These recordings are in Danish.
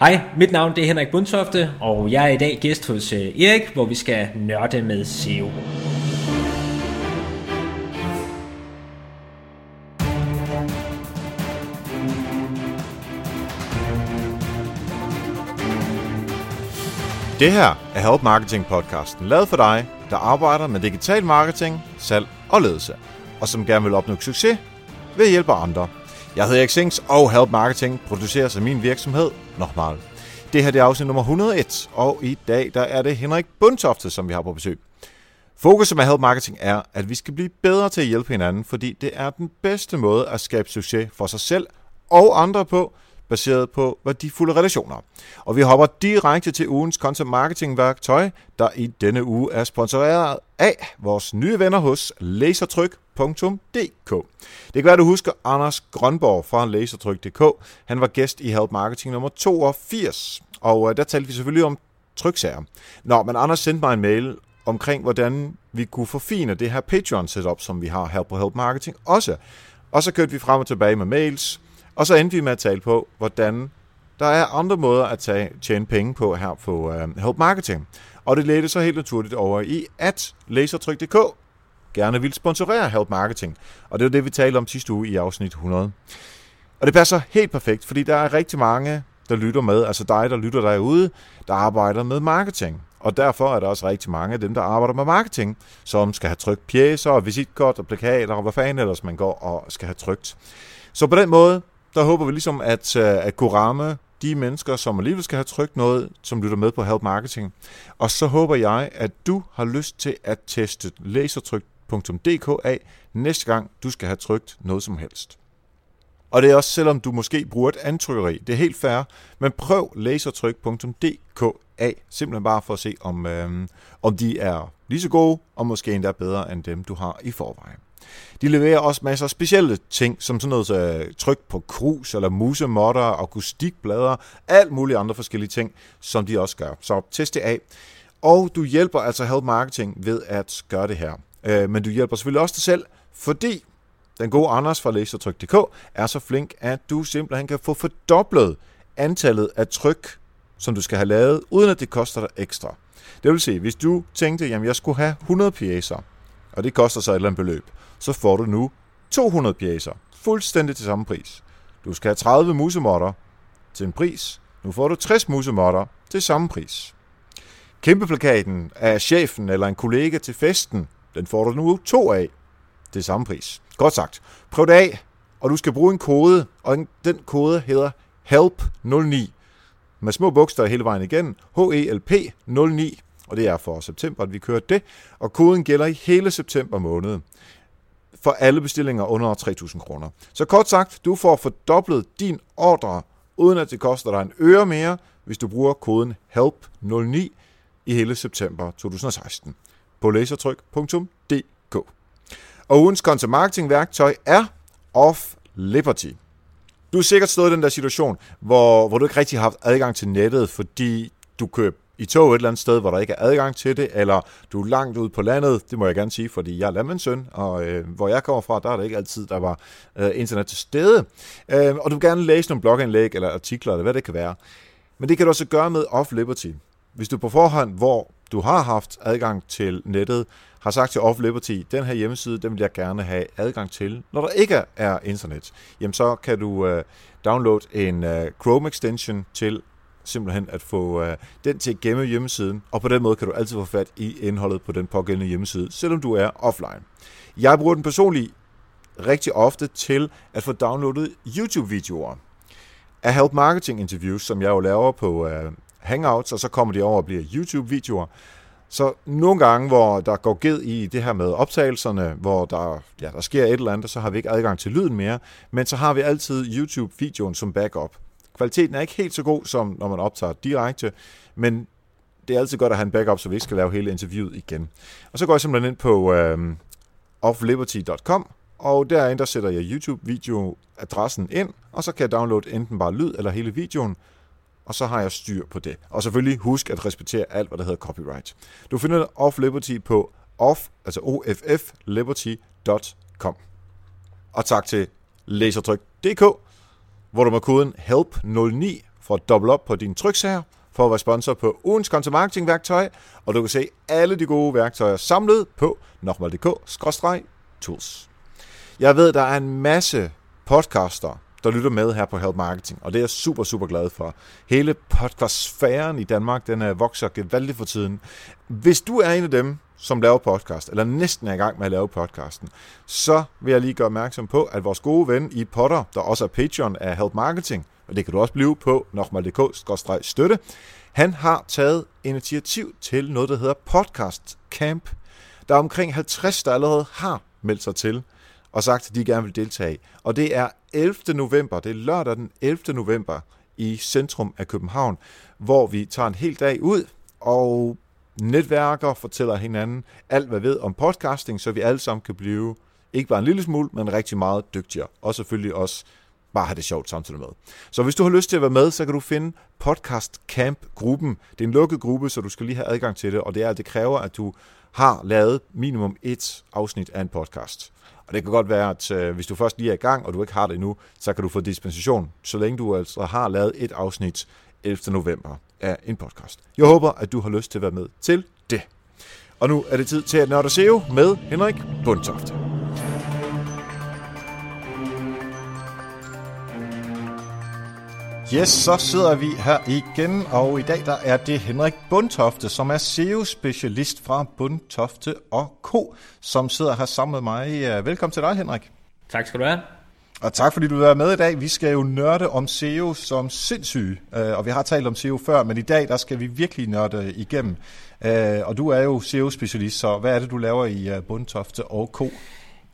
Hej, mit navn det er Henrik Bundtofte, og jeg er i dag gæst hos øh, Erik, hvor vi skal nørde med SEO. Det her er Help Marketing podcasten, lavet for dig, der arbejder med digital marketing, salg og ledelse, og som gerne vil opnå succes ved at hjælpe andre. Jeg hedder Erik Sings, og Help Marketing produceres af min virksomhed, Nochmal. Det her det er afsnit nummer 101, og i dag der er det Henrik Bundtofte, som vi har på besøg. Fokuset med Help Marketing er, at vi skal blive bedre til at hjælpe hinanden, fordi det er den bedste måde at skabe succes for sig selv og andre på, baseret på værdifulde relationer. Og vi hopper direkte til ugens content marketing værktøj, der i denne uge er sponsoreret af vores nye venner hos Lasertryk lasertryk.dk. Det kan være, du husker Anders Grønborg fra lasertryk.dk. Han var gæst i Help Marketing nummer 82, og øh, der talte vi selvfølgelig om tryksager. Nå, men Anders sendte mig en mail omkring, hvordan vi kunne forfine det her Patreon-setup, som vi har her på Help Marketing også. Og så kørte vi frem og tilbage med mails, og så endte vi med at tale på, hvordan der er andre måder at tage, tjene penge på her på uh, Help Marketing. Og det ledte så helt naturligt over i, at Lasertryk.dk gerne vil sponsorere Help Marketing. Og det er det, vi talte om sidste uge i afsnit 100. Og det passer helt perfekt, fordi der er rigtig mange, der lytter med, altså dig, der lytter derude, der arbejder med marketing. Og derfor er der også rigtig mange af dem, der arbejder med marketing, som skal have trykt pjæser, visitkort og plakater og hvad fanden ellers man går og skal have trykt. Så på den måde, der håber vi ligesom at, øh, at kunne ramme de mennesker, som alligevel skal have trykt noget, som lytter med på Help Marketing. Og så håber jeg, at du har lyst til at teste lasertryk.dk af næste gang, du skal have trykt noget som helst. Og det er også selvom du måske bruger et antrykkeri. Det er helt fair, men prøv lasertryk.dk af, simpelthen bare for at se, om, øh, om de er lige så gode, og måske endda bedre end dem, du har i forvejen. De leverer også masser af specielle ting, som sådan noget så tryk på krus, eller musemotter, akustikblader, alt mulige andre forskellige ting, som de også gør. Så test det af. Og du hjælper altså Help Marketing ved at gøre det her. Øh, men du hjælper selvfølgelig også dig selv, fordi den gode Anders fra Lasertryk.dk er så flink, at du simpelthen kan få fordoblet antallet af tryk, som du skal have lavet, uden at det koster dig ekstra. Det vil sige, hvis du tænkte, at jeg skulle have 100 pjæser, og det koster så et eller andet beløb, så får du nu 200 pjæser, fuldstændig til samme pris. Du skal have 30 musemotter til en pris. Nu får du 60 musemotter til samme pris. Kæmpeplakaten af chefen eller en kollega til festen, den får du nu to af til samme pris. Godt sagt. Prøv det af, og du skal bruge en kode, og den kode hedder HELP09 med små bogstaver hele vejen igen. H-E-L-P-09. og det er for september, at vi kører det, og koden gælder i hele september måned for alle bestillinger under 3.000 kroner. Så kort sagt, du får fordoblet din ordre, uden at det koster dig en øre mere, hvis du bruger koden HELP09 i hele september 2016 på lasertryk.dk. Og ugens content marketing værktøj er Off Liberty. Du er sikkert stået i den der situation, hvor, hvor du ikke rigtig har haft adgang til nettet, fordi du kører i tog et eller andet sted, hvor der ikke er adgang til det, eller du er langt ude på landet, det må jeg gerne sige, fordi jeg er landmandssøn, og øh, hvor jeg kommer fra, der er det ikke altid, der var øh, internet til stede. Øh, og du vil gerne læse nogle blogindlæg eller artikler, eller hvad det kan være. Men det kan du også gøre med Off Liberty. Hvis du på forhånd, hvor du har haft adgang til nettet, har sagt til Off Liberty, den her hjemmeside, den vil jeg gerne have adgang til, når der ikke er internet, jamen så kan du øh, downloade en øh, Chrome extension til simpelthen at få øh, den til at gemme hjemmesiden, og på den måde kan du altid få fat i indholdet på den pågældende hjemmeside, selvom du er offline. Jeg bruger den personligt rigtig ofte til at få downloadet YouTube-videoer af Help Marketing Interviews, som jeg jo laver på øh, Hangouts, og så kommer de over og bliver YouTube-videoer. Så nogle gange, hvor der går ged i det her med optagelserne, hvor der, ja, der sker et eller andet, så har vi ikke adgang til lyden mere, men så har vi altid YouTube-videoen som backup. Kvaliteten er ikke helt så god, som når man optager direkte, men det er altid godt at have en backup, så vi ikke skal lave hele interviewet igen. Og så går jeg simpelthen ind på øh, offliberty.com, og derinde der sætter jeg YouTube-video-adressen ind, og så kan jeg downloade enten bare lyd eller hele videoen, og så har jeg styr på det. Og selvfølgelig husk at respektere alt, hvad der hedder copyright. Du finder Off Liberty på off, altså offliberty.com. Og tak til lasertryk.dk, hvor du med koden HELP09 får dobbelt op på din tryksager, for at være sponsor på ugens kontomarketingværktøj, værktøj, og du kan se alle de gode værktøjer samlet på nokmal.dk-tools. Jeg ved, der er en masse podcaster, der lytter med her på Help Marketing, og det er jeg super, super glad for. Hele podcastsfæren i Danmark, den er vokser gevaldigt for tiden. Hvis du er en af dem, som laver podcast, eller næsten er i gang med at lave podcasten, så vil jeg lige gøre opmærksom på, at vores gode ven i Potter, der også er Patreon af Help Marketing, og det kan du også blive på nokmal.dk-støtte, han har taget initiativ til noget, der hedder Podcast Camp. Der er omkring 50, der allerede har meldt sig til og sagt, at de gerne vil deltage. Og det er 11. november, det er lørdag den 11. november i centrum af København, hvor vi tager en hel dag ud og netværker, fortæller hinanden alt, hvad vi ved om podcasting, så vi alle sammen kan blive ikke bare en lille smule, men rigtig meget dygtigere. Og selvfølgelig også bare have det sjovt samtidig med. Så hvis du har lyst til at være med, så kan du finde Podcast Camp-gruppen. Det er en lukket gruppe, så du skal lige have adgang til det, og det er, at det kræver, at du har lavet minimum et afsnit af en podcast. Og det kan godt være, at øh, hvis du først lige er i gang, og du ikke har det endnu, så kan du få dispensation, så længe du altså har lavet et afsnit 11. november af en podcast. Jeg håber, at du har lyst til at være med til det. Og nu er det tid til at nørde SEO med Henrik Bundtofte. Yes, så sidder vi her igen, og i dag der er det Henrik Bundtofte, som er SEO-specialist fra Bundtofte og Co., som sidder her sammen med mig. Velkommen til dig, Henrik. Tak skal du have. Og tak fordi du vil være med i dag. Vi skal jo nørde om SEO som sindssyge, øh, og vi har talt om SEO før, men i dag der skal vi virkelig nørde igennem. Øh, og du er jo SEO-specialist, så hvad er det, du laver i øh, Bundtofte og Co.?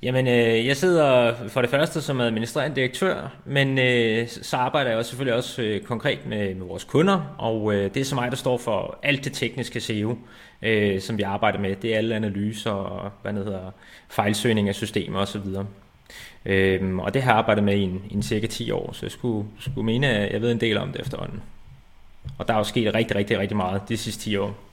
Jamen, øh, jeg sidder for det første som administrerende direktør, men øh, så arbejder jeg også selvfølgelig også øh, konkret med, med vores kunder, og øh, det er så mig, der står for alt det tekniske SEO, øh, som vi arbejder med. Det er alle analyser og hvad det hedder, fejlsøgning af systemer osv. Øhm, og det har jeg arbejdet med i en, en cirka 10 år, så jeg skulle, skulle mene, at jeg ved en del om det efterhånden. Og der er jo sket rigtig, rigtig, rigtig meget de sidste 10 år.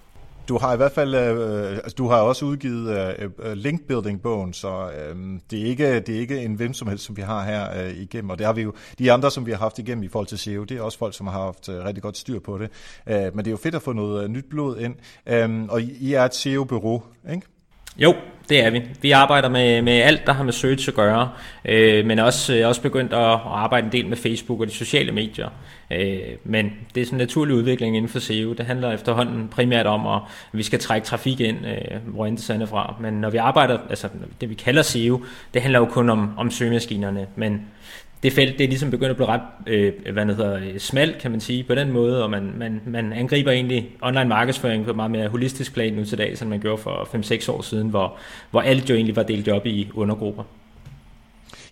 Du har i hvert fald, øh, altså, du har også udgivet øh, øh link building bogen, så øh, det, er ikke, det er ikke en hvem som helst, som vi har her øh, igennem, og det har vi jo, de andre, som vi har haft igennem i forhold til SEO, det er også folk, som har haft øh, rigtig godt styr på det, øh, men det er jo fedt at få noget øh, nyt blod ind, øh, og I er et SEO-bureau, ikke? Jo, det er vi. Vi arbejder med, med alt, der har med search at gøre, øh, men også, øh, også begyndt at, at arbejde en del med Facebook og de sociale medier. Øh, men det er sådan en naturlig udvikling inden for SEO. Det handler efterhånden primært om, at vi skal trække trafik ind, øh, hvor end det er fra. Men når vi arbejder, altså det vi kalder SEO, det handler jo kun om, om søgemaskinerne, men det felt det er ligesom begyndt at blive ret øh, hvad det hedder, øh, smalt, kan man sige, på den måde, og man, man, man angriber egentlig online markedsføring på et meget mere holistisk plan nu til dag, som man gjorde for 5-6 år siden, hvor, hvor alt jo egentlig var delt op i undergrupper.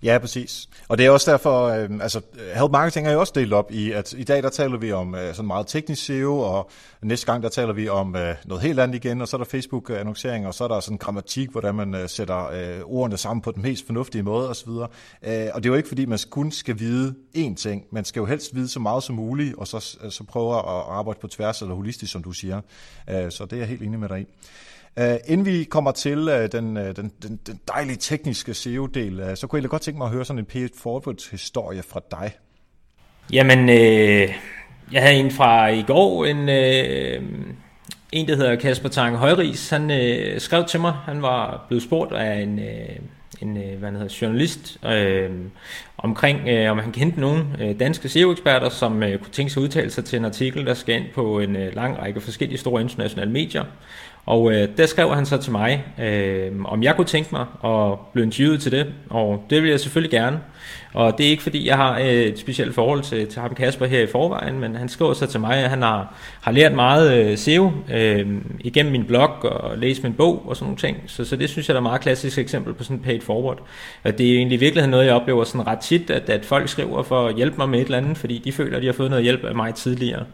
Ja, præcis. Og det er også derfor, øh, altså Help Marketing er jo også delt op i, at i dag der taler vi om øh, sådan meget teknisk SEO, og næste gang der taler vi om øh, noget helt andet igen, og så er der Facebook-annoncering, og så er der sådan grammatik, hvordan man øh, sætter øh, ordene sammen på den mest fornuftige måde osv. Øh, og det er jo ikke fordi, man kun skal vide én ting, man skal jo helst vide så meget som muligt, og så, øh, så prøve at arbejde på tværs eller holistisk, som du siger. Øh, så det er jeg helt enig med dig i. Uh, inden vi kommer til uh, den, uh, den, den, den dejlige tekniske SEO-del, uh, så kunne jeg godt tænke mig at høre sådan en pay forward-historie fra dig. Jamen, øh, jeg havde en fra i går, en, øh, en der hedder Kasper Tange Højris. Han øh, skrev til mig, han var blevet spurgt af en, øh, en hvad hedder, journalist øh, omkring, øh, om han kendte nogle øh, danske SEO-eksperter, som øh, kunne tænke sig at udtale sig til en artikel, der skal ind på en øh, lang række forskellige store internationale medier. Og øh, der skrev han så til mig, øh, om jeg kunne tænke mig at blive interviewet til det, og det vil jeg selvfølgelig gerne. Og det er ikke fordi, jeg har øh, et specielt forhold til, til ham Kasper her i forvejen, men han skriver så til mig, at han har, har lært meget øh, SEO øh, igennem min blog og læst min bog og sådan nogle ting. Så, så det synes jeg er et meget klassisk eksempel på sådan en paid forward. Og det er egentlig i virkeligheden noget, jeg oplever sådan ret tit, at, at folk skriver for at hjælpe mig med et eller andet, fordi de føler, at de har fået noget hjælp af mig tidligere.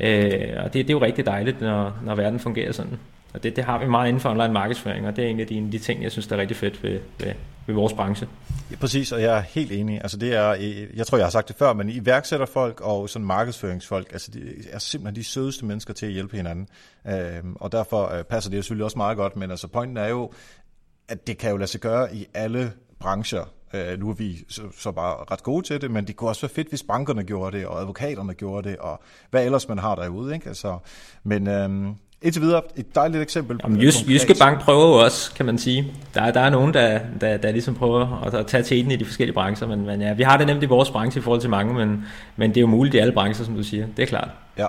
Øh, og det, det er jo rigtig dejligt, når, når verden fungerer sådan. Og det, det har vi meget inden for online markedsføring, og det er en af de, de ting, jeg synes, der er rigtig fedt ved, ved, ved vores branche. Ja, præcis, og jeg er helt enig. Altså det er, øh, jeg tror, jeg har sagt det før, men iværksætterfolk og sådan markedsføringsfolk, altså de er simpelthen de sødeste mennesker til at hjælpe hinanden. Øhm, og derfor øh, passer det selvfølgelig også meget godt, men altså pointen er jo, at det kan jo lade sig gøre i alle brancher. Øh, nu er vi så, så bare ret gode til det, men det kunne også være fedt, hvis bankerne gjorde det, og advokaterne gjorde det, og hvad ellers man har derude. Ikke? Altså, men øhm, indtil videre et dejligt eksempel. Jamen, Jys, Jyske Bank prøver jo også, kan man sige. Der, der er nogen, der, der, der ligesom prøver at, at tage teten i de forskellige brancher, men, men ja, vi har det nemt i vores branche i forhold til mange, men, men det er jo muligt i alle brancher, som du siger. Det er klart. Ja.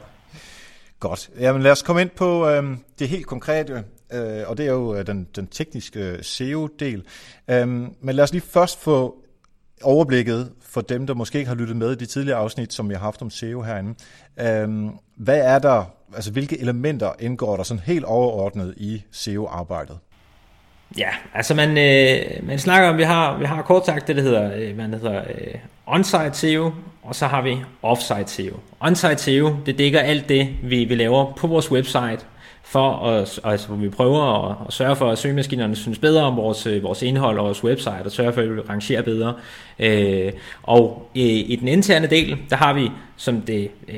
Godt. Jamen lad os komme ind på øhm, det helt konkrete, øh, og det er jo øh, den, den tekniske SEO-del. Øhm, men lad os lige først få overblikket for dem, der måske ikke har lyttet med i de tidligere afsnit, som vi har haft om SEO herinde. Øhm, hvad er der, altså hvilke elementer indgår der sådan helt overordnet i SEO-arbejdet? Ja, altså man, øh, man snakker om, vi har, vi har kort sagt det, der hedder, øh, hvad hedder øh, on-site SEO, og så har vi off-site SEO. On-site SEO, det dækker alt det, vi, vi laver på vores website, for at, altså, hvor vi prøver at, at sørge for, at søgemaskinerne synes bedre om vores, øh, vores indhold og vores website, og sørge for, at vi rangerer bedre. Øh, og i, i den interne del, der har vi som det øh,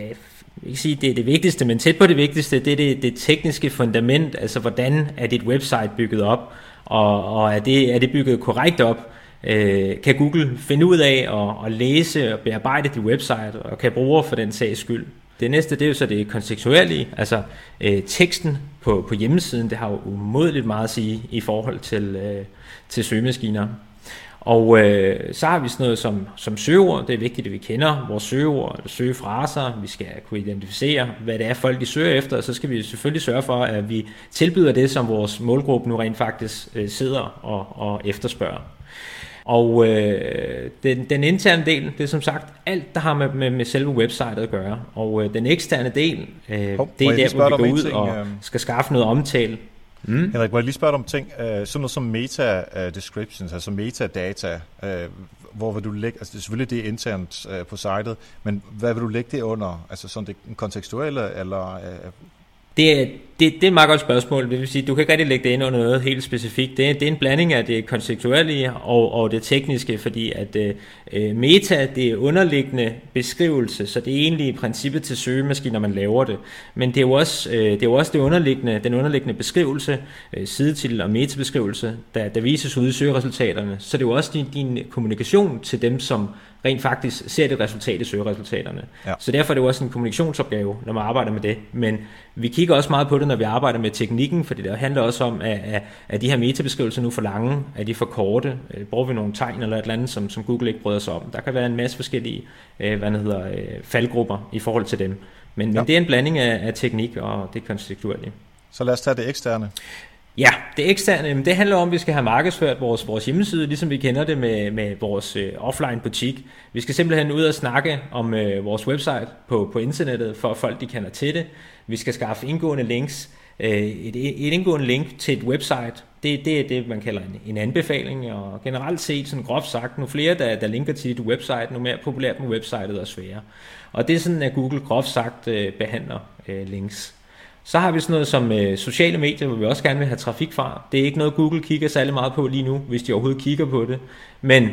ikke sige, det er det vigtigste, men tæt på det vigtigste, det er det, det tekniske fundament, altså hvordan er dit website bygget op, og, og er, det, er det bygget korrekt op, øh, kan Google finde ud af at, at læse og bearbejde dit website, og kan bruger for den sags skyld. Det næste, det er jo så det kontekstuelle, altså øh, teksten på, på hjemmesiden, det har jo umådeligt meget at sige i forhold til, øh, til søgemaskiner. Og øh, så har vi sådan noget som, som søgeord. Det er vigtigt, at vi kender vores søgeord, søgefraser. Vi skal kunne identificere, hvad det er, folk de søger efter. Og så skal vi selvfølgelig sørge for, at vi tilbyder det, som vores målgruppe nu rent faktisk øh, sidder og, og efterspørger. Og øh, den, den interne del, det er som sagt alt, der har med, med, med selve websitet at gøre. Og øh, den eksterne del, øh, oh, det er der, hvor vi går ud ting, og øh... skal skaffe noget omtale. Mm. Henrik, må jeg lige spørge dig om ting? Uh, sådan noget som meta-descriptions, altså metadata, uh, hvor vil du lægge, altså det er selvfølgelig det internt uh, på sitet, men hvad vil du lægge det under? Altså sådan det kontekstuelle, eller uh, det det, det er et meget godt spørgsmål. Det vil sige, du kan ikke rigtig lægge det ind under noget helt specifikt. Det, det er en blanding af det konceptuelle og, og det tekniske, fordi at øh, øh, meta, det er underliggende beskrivelse, så det er egentlig i princippet til søgemaskiner, man laver det. Men det er jo også, øh, det, er jo også det underliggende, den underliggende beskrivelse, øh, sidetitel og metabeskrivelse, der, der vises ude i søgeresultaterne. Så det er jo også din, din kommunikation til dem, som rent faktisk ser det resultat i søgeresultaterne. Ja. Så derfor er det jo også en kommunikationsopgave, når man arbejder med det. Men vi kigger også meget på det, når vi arbejder med teknikken, fordi det handler også om, at, at, at de her metabeskrivelser nu for lange, er de for korte, øh, bruger vi nogle tegn eller et eller andet, som, som Google ikke bryder sig om. Der kan være en masse forskellige øh, hvad hedder, øh, faldgrupper i forhold til dem. Men, ja. men det er en blanding af, af teknik og det konceptuelle. Så lad os tage det eksterne. Ja, det eksterne, det handler om, at vi skal have markedsført vores, vores hjemmeside, ligesom vi kender det med, med vores øh, offline butik. Vi skal simpelthen ud og snakke om øh, vores website på, på internettet, for at folk de kender til det. Vi skal skaffe indgående links. Øh, et, et indgående link til et website, det, det er det, man kalder en, en anbefaling, og generelt set, sådan groft sagt, nu flere, der, der linker til dit website, nu mere populært med websitet og sværere. Og det er sådan, at Google groft sagt øh, behandler øh, links. Så har vi sådan noget som øh, sociale medier, hvor vi også gerne vil have trafik fra. Det er ikke noget, Google kigger særlig meget på lige nu, hvis de overhovedet kigger på det. Men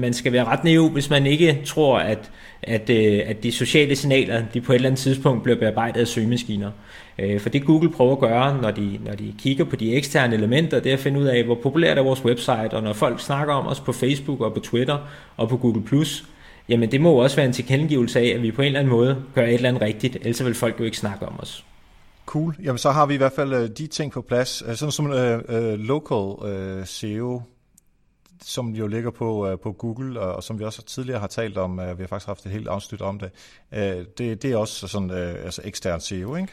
man skal være ret naiv, hvis man ikke tror, at, at, øh, at de sociale signaler de på et eller andet tidspunkt bliver bearbejdet af søgemaskiner. Øh, for det Google prøver at gøre, når de, når de kigger på de eksterne elementer, det er at finde ud af, hvor populært er vores website, og når folk snakker om os på Facebook og på Twitter og på Google+, jamen det må også være en tilkendegivelse af, at vi på en eller anden måde gør et eller andet rigtigt, ellers vil folk jo ikke snakke om os. Cool. Jamen, så har vi i hvert fald øh, de ting på plads. Øh, sådan som uh, uh, local uh, SEO, som jo ligger på, uh, på Google, og, og som vi også tidligere har talt om, uh, vi har faktisk haft et helt afsnit om det. Uh, det, det er også sådan uh, altså ekstern SEO, ikke?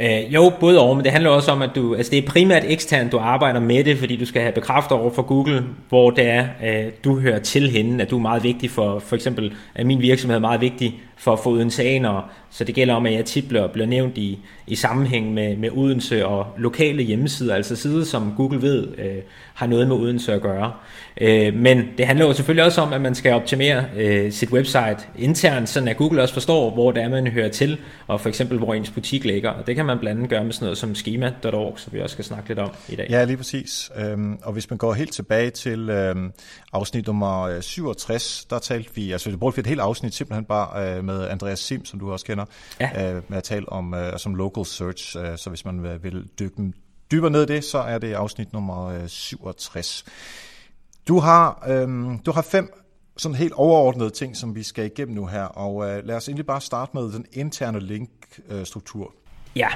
Øh, jo, både over, men det handler også om, at du, altså det er primært eksternt, du arbejder med det, fordi du skal have bekræftet over for Google, hvor det er, øh, du hører til hende, at du er meget vigtig for, for eksempel, at min virksomhed er meget vigtig for at få odenseanere, så det gælder om, at jeg tit bliver, bliver nævnt i, i sammenhæng med, med Odense og lokale hjemmesider, altså sider, som Google ved øh, har noget med Odense at gøre. Øh, men det handler jo selvfølgelig også om, at man skal optimere øh, sit website internt, så at Google også forstår, hvor det er, man hører til, og for eksempel, hvor ens butik ligger. Og det kan man blandt andet gøre med sådan noget som schema.org, som vi også skal snakke lidt om i dag. Ja, lige præcis. Øhm, og hvis man går helt tilbage til øhm, afsnit nummer øh, 67, der talte vi, altså det brugte vi et helt afsnit simpelthen bare øh, med Andreas Sim, som du også kender, ja. øh, med at tale om øh, som local search. Øh, så hvis man vil dykke dybere ned i det, så er det afsnit nummer øh, 67. Du har, øhm, du har fem sådan helt overordnede ting, som vi skal igennem nu her, og øh, lad os egentlig bare starte med den interne linkstruktur. Ja,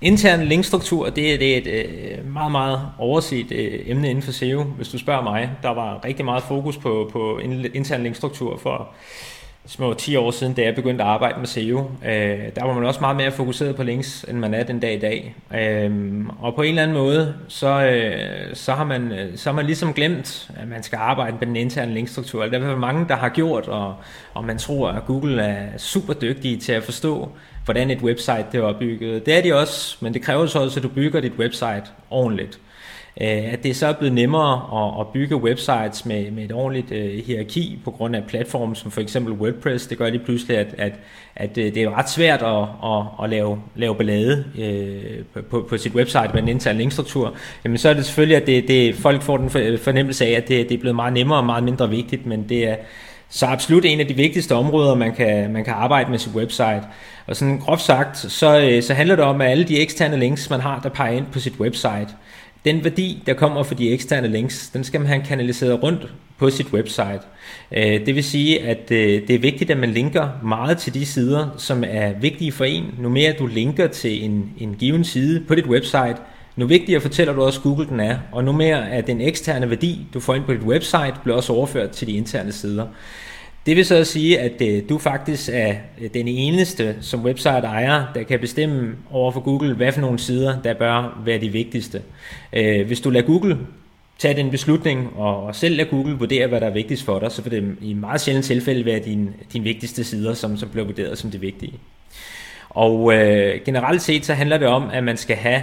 intern linkstruktur, det, er, det er et øh, meget, meget overset øh, emne inden for SEO, hvis du spørger mig. Der var rigtig meget fokus på, på intern linkstruktur for små 10 år siden, da jeg begyndte at arbejde med SEO. Øh, der var man også meget mere fokuseret på links, end man er den dag i dag. Øh, og på en eller anden måde, så, øh, så, har man, øh, så har man ligesom glemt, at man skal arbejde med den interne linkstruktur. Altså, der er mange, der har gjort, og, og man tror, at Google er super dygtige til at forstå, hvordan et website det er opbygget. Det er de også, men det kræver så også, at du bygger dit website ordentligt. Øh, at det så er blevet nemmere at, at bygge websites med, med et ordentligt øh, hierarki på grund af platforme som for eksempel WordPress. Det gør lige pludselig, at, at, at øh, det er ret svært at, at, at lave, lave ballade på, på sit website med en intern linkstruktur. Jamen så er det selvfølgelig, at det, det, folk får den fornemmelse af, at det, det er blevet meget nemmere og meget mindre vigtigt, men det er så absolut en af de vigtigste områder, man kan, man kan arbejde med sit website. Og sådan groft sagt, så, så handler det om, at alle de eksterne links, man har, der peger ind på sit website, den værdi, der kommer fra de eksterne links, den skal man have kanaliseret rundt på sit website. Øh, det vil sige, at øh, det er vigtigt, at man linker meget til de sider, som er vigtige for en. Nu mere du linker til en, en given side på dit website, nu vigtigere fortæller du også Google den er, og nu mere at den eksterne værdi, du får ind på dit website, bliver også overført til de interne sider. Det vil så sige, at øh, du faktisk er øh, den eneste som website-ejer, der kan bestemme over for Google, hvad for nogle sider, der bør være de vigtigste. Øh, hvis du lader Google tage den beslutning, og, og selv lade Google vurdere, hvad der er vigtigst for dig, så vil det i meget sjældent tilfælde være dine din vigtigste sider, som, som bliver vurderet som det vigtige. Og øh, generelt set så handler det om, at man skal have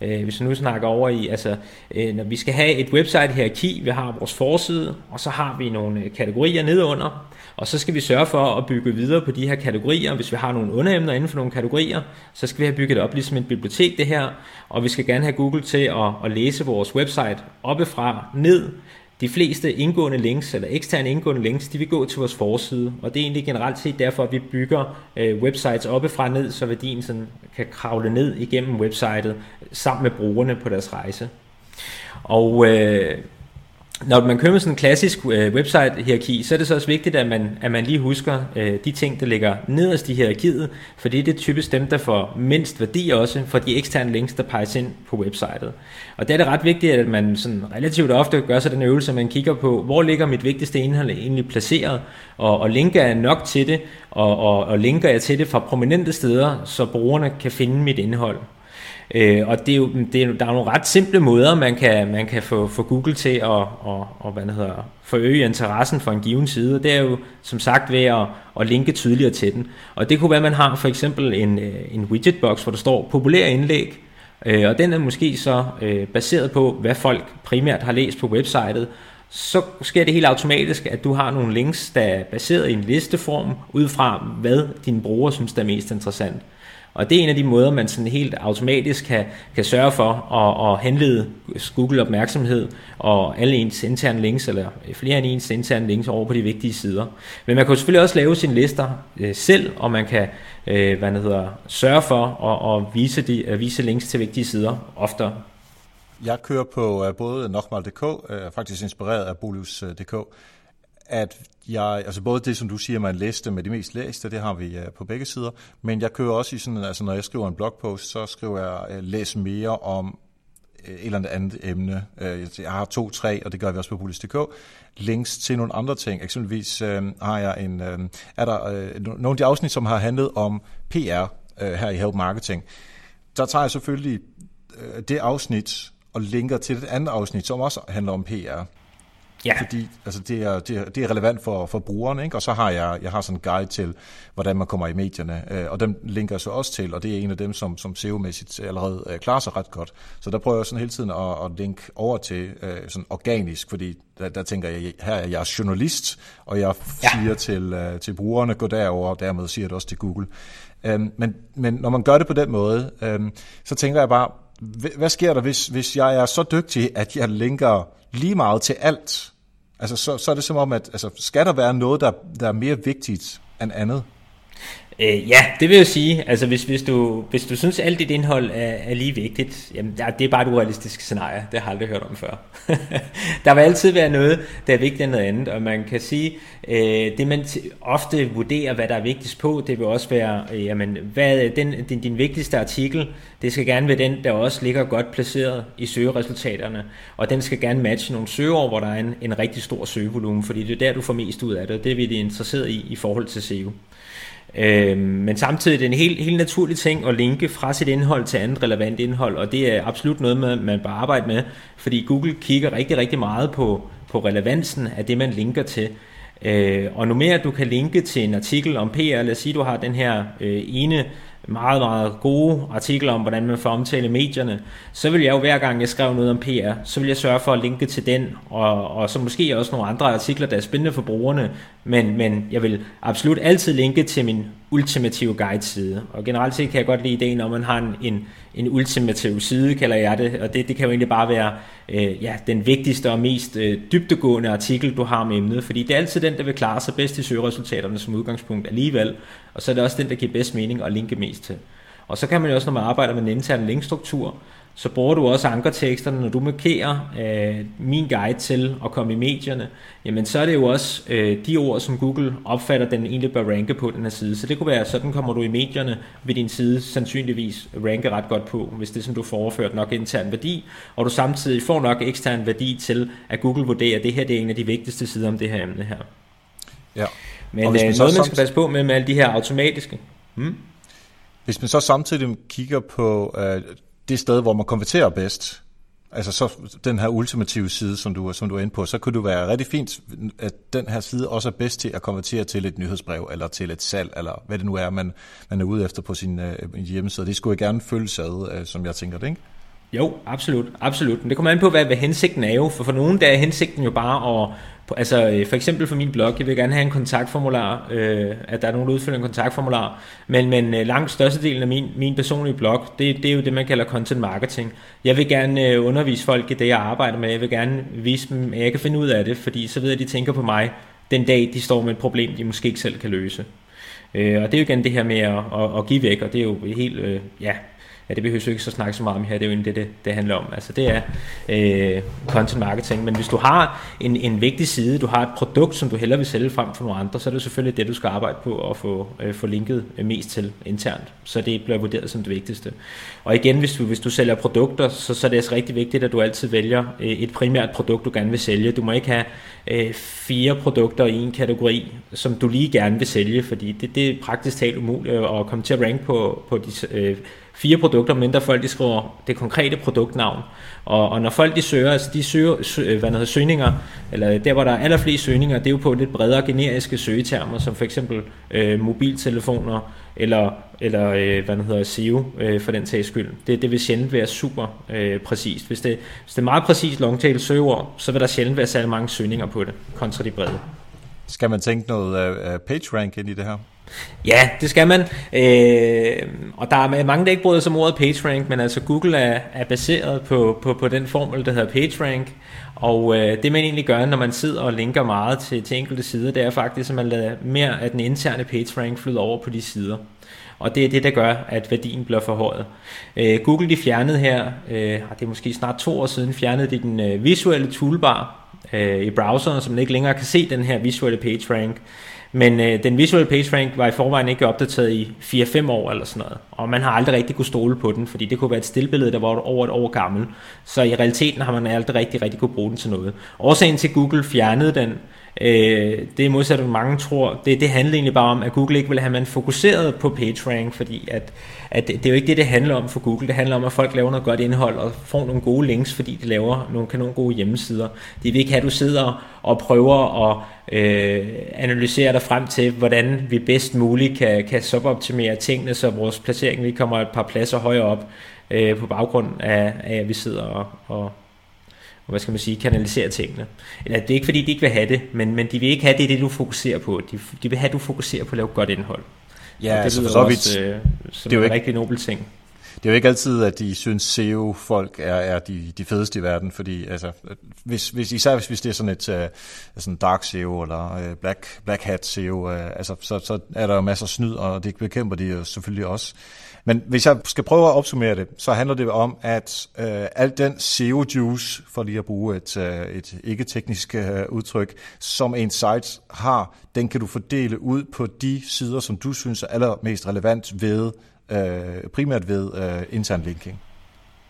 Øh, hvis vi nu snakker over i, altså øh, når vi skal have et website hierarki, vi har vores forside, og så har vi nogle øh, kategorier nedunder, og så skal vi sørge for at bygge videre på de her kategorier. Hvis vi har nogle underemner inden for nogle kategorier, så skal vi have bygget op ligesom et bibliotek det her, og vi skal gerne have Google til at, at læse vores website oppefra ned, de fleste indgående links, eller eksterne indgående links, de vil gå til vores forside, og det er egentlig generelt set derfor, at vi bygger øh, websites oppefra ned, så værdien sådan kan kravle ned igennem websitet sammen med brugerne på deres rejse. Og øh, når man kører med sådan en klassisk øh, website-hierarki, så er det så også vigtigt, at man, at man lige husker øh, de ting, der ligger nederst i hierarkiet, for det er typisk dem, der får mindst værdi også for de eksterne links, der peges ind på websitet. Og der er det ret vigtigt, at man sådan relativt ofte gør sig den øvelse, at man kigger på, hvor ligger mit vigtigste indhold egentlig placeret, og, og linker jeg nok til det, og, og, og linker jeg til det fra prominente steder, så brugerne kan finde mit indhold. Øh, og det er jo, det er, der er nogle ret simple måder, man kan, man kan få, få Google til at og, og, hvad det hedder, forøge interessen for en given side. Det er jo som sagt ved at, at linke tydeligere til den. Og det kunne være, at man har for eksempel en, øh, en widgetbox, hvor der står populære indlæg, øh, og den er måske så øh, baseret på, hvad folk primært har læst på websitet, så sker det helt automatisk, at du har nogle links, der er baseret i en listeform, ud fra hvad dine brugere synes, der er mest interessant. Og det er en af de måder, man sådan helt automatisk kan, kan sørge for at, at henlede Google opmærksomhed og alle ens interne links, eller flere end ens interne links over på de vigtige sider. Men man kan selvfølgelig også lave sine lister øh, selv, og man kan øh, hvad det hedder, sørge for at, at, vise, de, at vise links til vigtige sider oftere. Jeg kører på øh, både Nokmal.dk, øh, faktisk inspireret af Bolus.dk, øh, at jeg, altså både det, som du siger, man læste med de mest læste, det har vi øh, på begge sider, men jeg kører også i sådan, altså når jeg skriver en blogpost, så skriver jeg, øh, læs mere om øh, et eller andet emne. Jeg har to, tre, og det gør vi også på Bullis.dk. Links til nogle andre ting. Eksempelvis har jeg en, er der uh, nogle af de afsnit, som har handlet om PR her i Help Marketing. Der tager jeg selvfølgelig det afsnit og linker til et andet afsnit, som også handler om PR. Ja. Fordi altså, det, er, det, er, det er relevant for, for brugeren, ikke? og så har jeg, jeg har sådan en guide til, hvordan man kommer i medierne, øh, og dem linker jeg så også til, og det er en af dem, som, som SEO-mæssigt allerede øh, klarer sig ret godt. Så der prøver jeg sådan hele tiden at, at linke over til øh, sådan organisk, fordi der, der tænker jeg, her er jeg journalist, og jeg ja. siger til, øh, til brugerne, gå derover, og dermed siger det også til Google. Øhm, men, men når man gør det på den måde, øhm, så tænker jeg bare, hvad sker der, hvis, hvis jeg er så dygtig, at jeg linker lige meget til alt? Altså, så, så er det som om, at altså, skal der være noget, der, der er mere vigtigt end andet? Øh, ja, det vil jeg sige. Altså, hvis, hvis, du, hvis du synes, at alt dit indhold er, er lige vigtigt, jamen, ja, det er bare et urealistisk scenarie. Det har jeg aldrig hørt om før. der vil altid være noget, der er vigtigere end noget andet, og man kan sige, øh, det man ofte vurderer, hvad der er vigtigst på, det vil også være, øh, jamen, hvad er den, din, din vigtigste artikel, det skal gerne være den, der også ligger godt placeret i søgeresultaterne, og den skal gerne matche nogle søgeord, hvor der er en, en rigtig stor søgevolumen, fordi det er der, du får mest ud af det, og det er vi interesseret i i forhold til SEO. Øh, men samtidig er det en helt, helt naturlig ting at linke fra sit indhold til andet relevant indhold, og det er absolut noget, man, man bør arbejde med, fordi Google kigger rigtig, rigtig meget på, på relevansen af det, man linker til. Øh, og nu mere du kan linke til en artikel om PR, lad os sige, du har den her øh, ene meget, meget gode artikler om, hvordan man får omtale i medierne, så vil jeg jo hver gang, jeg skrev noget om PR, så vil jeg sørge for at linke til den, og, og så måske også nogle andre artikler, der er spændende for brugerne, men, men jeg vil absolut altid linke til min ultimative guide-side. Og generelt set kan jeg godt lide ideen om, at man har en, en, en ultimativ side, kalder jeg det, og det, det kan jo egentlig bare være øh, ja, den vigtigste og mest øh, dybtegående artikel, du har med emnet, fordi det er altid den, der vil klare sig bedst i søgeresultaterne som udgangspunkt alligevel, og så er det også den, der giver bedst mening og linke mest til. Og så kan man jo også, når man arbejder med en intern linkstruktur, så bruger du også ankerteksterne, når du markerer øh, min guide til at komme i medierne, jamen så er det jo også øh, de ord, som Google opfatter, den egentlig bør ranke på den her side. Så det kunne være, sådan kommer du i medierne, ved din side sandsynligvis ranke ret godt på, hvis det er som du får overført nok intern værdi, og du samtidig får nok ekstern værdi til, at Google vurderer, at det her det er en af de vigtigste sider om det her emne her. Ja. Men øh, noget, man skal passe på med, med alle de her automatiske. Hmm? Hvis man så samtidig kigger på øh, det sted, hvor man konverterer bedst, altså så den her ultimative side, som du, som du er inde på, så kunne det være rigtig fint, at den her side også er bedst til at konvertere til et nyhedsbrev, eller til et salg, eller hvad det nu er, man, man er ude efter på sin øh, hjemmeside. Det skulle jeg gerne følge sig ad, øh, som jeg tænker det, ikke? Jo, absolut, absolut. Men det kommer an på, hvad, hvad hensigten er jo. For for nogen der er hensigten jo bare at Altså øh, for eksempel for min blog, jeg vil gerne have en kontaktformular, øh, at der er nogen, der udfylder en kontaktformular, men, men øh, langt størstedelen af min, min personlige blog, det, det er jo det, man kalder content marketing. Jeg vil gerne øh, undervise folk i det, jeg arbejder med, jeg vil gerne vise dem, at jeg kan finde ud af det, fordi så ved jeg, at de tænker på mig den dag, de står med et problem, de måske ikke selv kan løse. Øh, og det er jo igen det her med at, at, at give væk, og det er jo helt, øh, ja, ja, det behøver vi ikke så snakke så meget om her, det er jo egentlig det, det, det handler om. Altså det er øh, content marketing, men hvis du har en, en vigtig side, du har et produkt, som du hellere vil sælge frem for nogle andre, så er det selvfølgelig det, du skal arbejde på at få, øh, få linket øh, mest til internt. Så det bliver vurderet som det vigtigste. Og igen, hvis du, hvis du sælger produkter, så, så er det altså rigtig vigtigt, at du altid vælger øh, et primært produkt, du gerne vil sælge. Du må ikke have øh, fire produkter i en kategori, som du lige gerne vil sælge, fordi det, det er praktisk talt umuligt at komme til at rank på, på de øh, fire produkter, mindre folk de skriver det konkrete produktnavn. Og, og når folk de søger, altså de søger, sø, øh, hvad hedder, søgninger, eller der hvor der er allerflest søgninger, det er jo på lidt bredere generiske søgetermer, som for eksempel øh, mobiltelefoner, eller, eller øh, hvad hedder SEO øh, for den sags skyld. Det, det vil sjældent være super øh, præcist. Hvis det, hvis det er meget præcist longtail søgeord, så vil der sjældent være særlig mange søgninger på det, kontra de brede. Skal man tænke noget øh, øh, uh, page rank ind i det her? Ja, det skal man. Øh, og der er mange, der ikke bryder sig om ordet PageRank, men altså Google er, er baseret på, på, på den formel, der hedder PageRank. Og øh, det man egentlig gør, når man sidder og linker meget til, til enkelte sider, det er faktisk, at man lader mere af den interne PageRank flyde over på de sider. Og det er det, der gør, at værdien bliver forhøjet. Øh, Google de fjernede her, øh, ah, det er måske snart to år siden, fjernede de den øh, visuelle toolbar øh, i browseren, så man ikke længere kan se den her visuelle PageRank. Men øh, den visuelle PageRank var i forvejen ikke opdateret i 4-5 år eller sådan noget. Og man har aldrig rigtig kunne stole på den, fordi det kunne være et stillbillede, der var over et år gammel. Så i realiteten har man aldrig rigtig, rigtig kunne bruge den til noget. Årsagen til Google fjernede den, øh, det er modsat, hvad mange tror, det, det handler egentlig bare om, at Google ikke vil have, man fokuseret på PageRank, fordi at, at det, det er jo ikke det, det handler om for Google. Det handler om, at folk laver noget godt indhold og får nogle gode links, fordi de laver nogle kanon gode hjemmesider. De vil ikke have, at du sidder og prøver at øh, analysere dig frem til, hvordan vi bedst muligt kan, kan suboptimere tingene, så vores placering vi kommer et par pladser højere op øh, på baggrund af, af, at vi sidder og, og og hvad skal man sige, kanalisere tingene. Eller det er ikke fordi, de ikke vil have det, men, men de vil ikke have det, det du fokuserer på. De, de vil have, at du fokuserer på at lave godt indhold. Ja, og det altså for så vidt, også, øh, som det er jo en rigtig nobel ting. det er jo ikke altid, at de synes, SEO-folk er, er de, de fedeste i verden, fordi altså, hvis, hvis, især hvis, hvis det er sådan et uh, sådan dark SEO eller uh, black, black hat SEO, uh, altså, så, så er der jo masser af snyd, og det bekæmper de jo selvfølgelig også. Men hvis jeg skal prøve at opsummere det, så handler det om, at uh, al den SEO-juice, for lige at bruge et, uh, et ikke-teknisk uh, udtryk, som en site har, den kan du fordele ud på de sider, som du synes er allermest relevant ved øh, primært ved øh, intern linking.